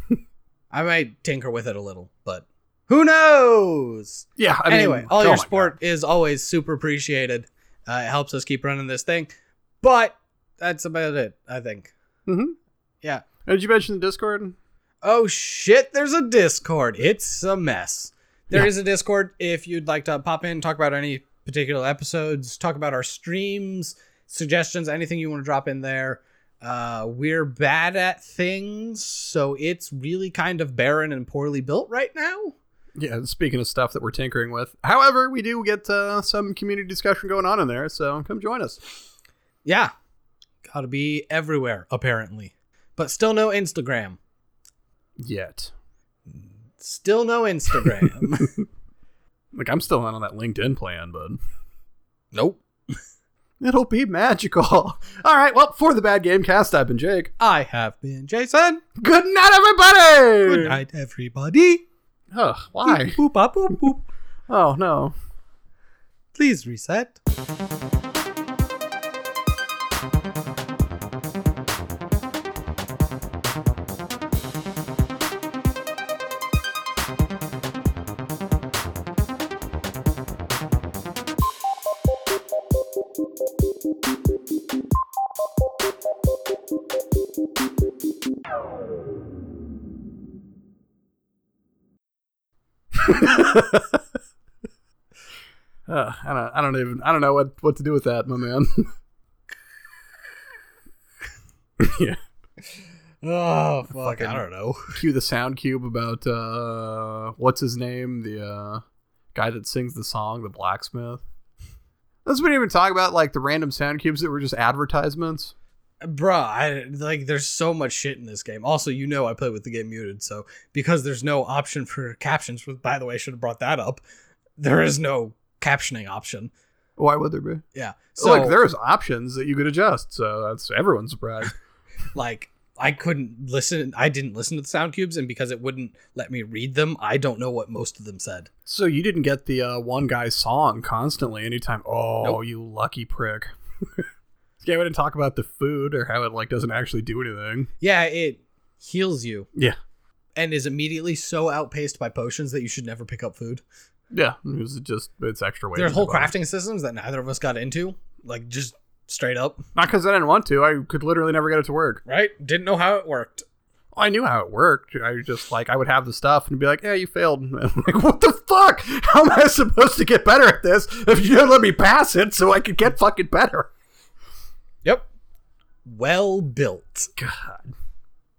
I might tinker with it a little, but who knows? yeah. I mean, anyway, all oh your support is always super appreciated. Uh, it helps us keep running this thing. But that's about it, I think. Mhm. Yeah. Did you mention the Discord? Oh shit, there's a Discord. It's a mess. There is Yeah. a Discord if you'd like to pop in, talk about any particular episodes, talk about our streams, suggestions, anything you want to drop in there. Uh, we're bad at things, so it's really kind of barren and poorly built right now. Yeah. Speaking of stuff that we're tinkering with, however, we do get uh, some community discussion going on in there. So come join us. Yeah. Gotta be everywhere, apparently. But still no Instagram. Yet, Still no Instagram. like I'm still not on that LinkedIn plan, but nope. it'll be magical. All right. Well, for the bad game cast, I've been Jake. I have been Jason. Good night, everybody. Good night, everybody. Ugh, why? Boop, boop, boop, boop. Oh no. Please reset. Uh, I don't. I don't even. I don't know what what to do with that, my man. yeah. Oh, fuck. Fucking- I don't know. Cue the sound cube about uh, what's his name, the uh, guy that sings the song, the blacksmith. Let's not even talk about like the random sound cubes that were just advertisements. Bruh, I, like, there's so much shit in this game. Also, you know I play with the game muted, so because there's no option for captions, which, by the way, I should have brought that up, there is no captioning option. Why would there be? Yeah. So like, there's options that you could adjust. So that's everyone's surprised. like I couldn't listen. I didn't listen to the sound cubes, and because it wouldn't let me read them, I don't know what most of them said. So you didn't get the uh, one guy's song constantly anytime. Oh, Nope. you lucky prick. yeah, we didn't talk about the food or how it like doesn't actually do anything. Yeah, it heals you Yeah, and is immediately so outpaced by potions that you should never pick up food. yeah. It was just it's extra weight. There are whole crafting systems that neither of us got into, like just straight up, Not because I didn't want to. I could literally never get it to work. right? Didn't know how it worked. I knew how it worked. I just like I would have the stuff and be like, "Yeah, you failed." And I'm like, "What the fuck? How am I supposed to get better at this if you don't let me pass it so I could get fucking better?" Well built. God.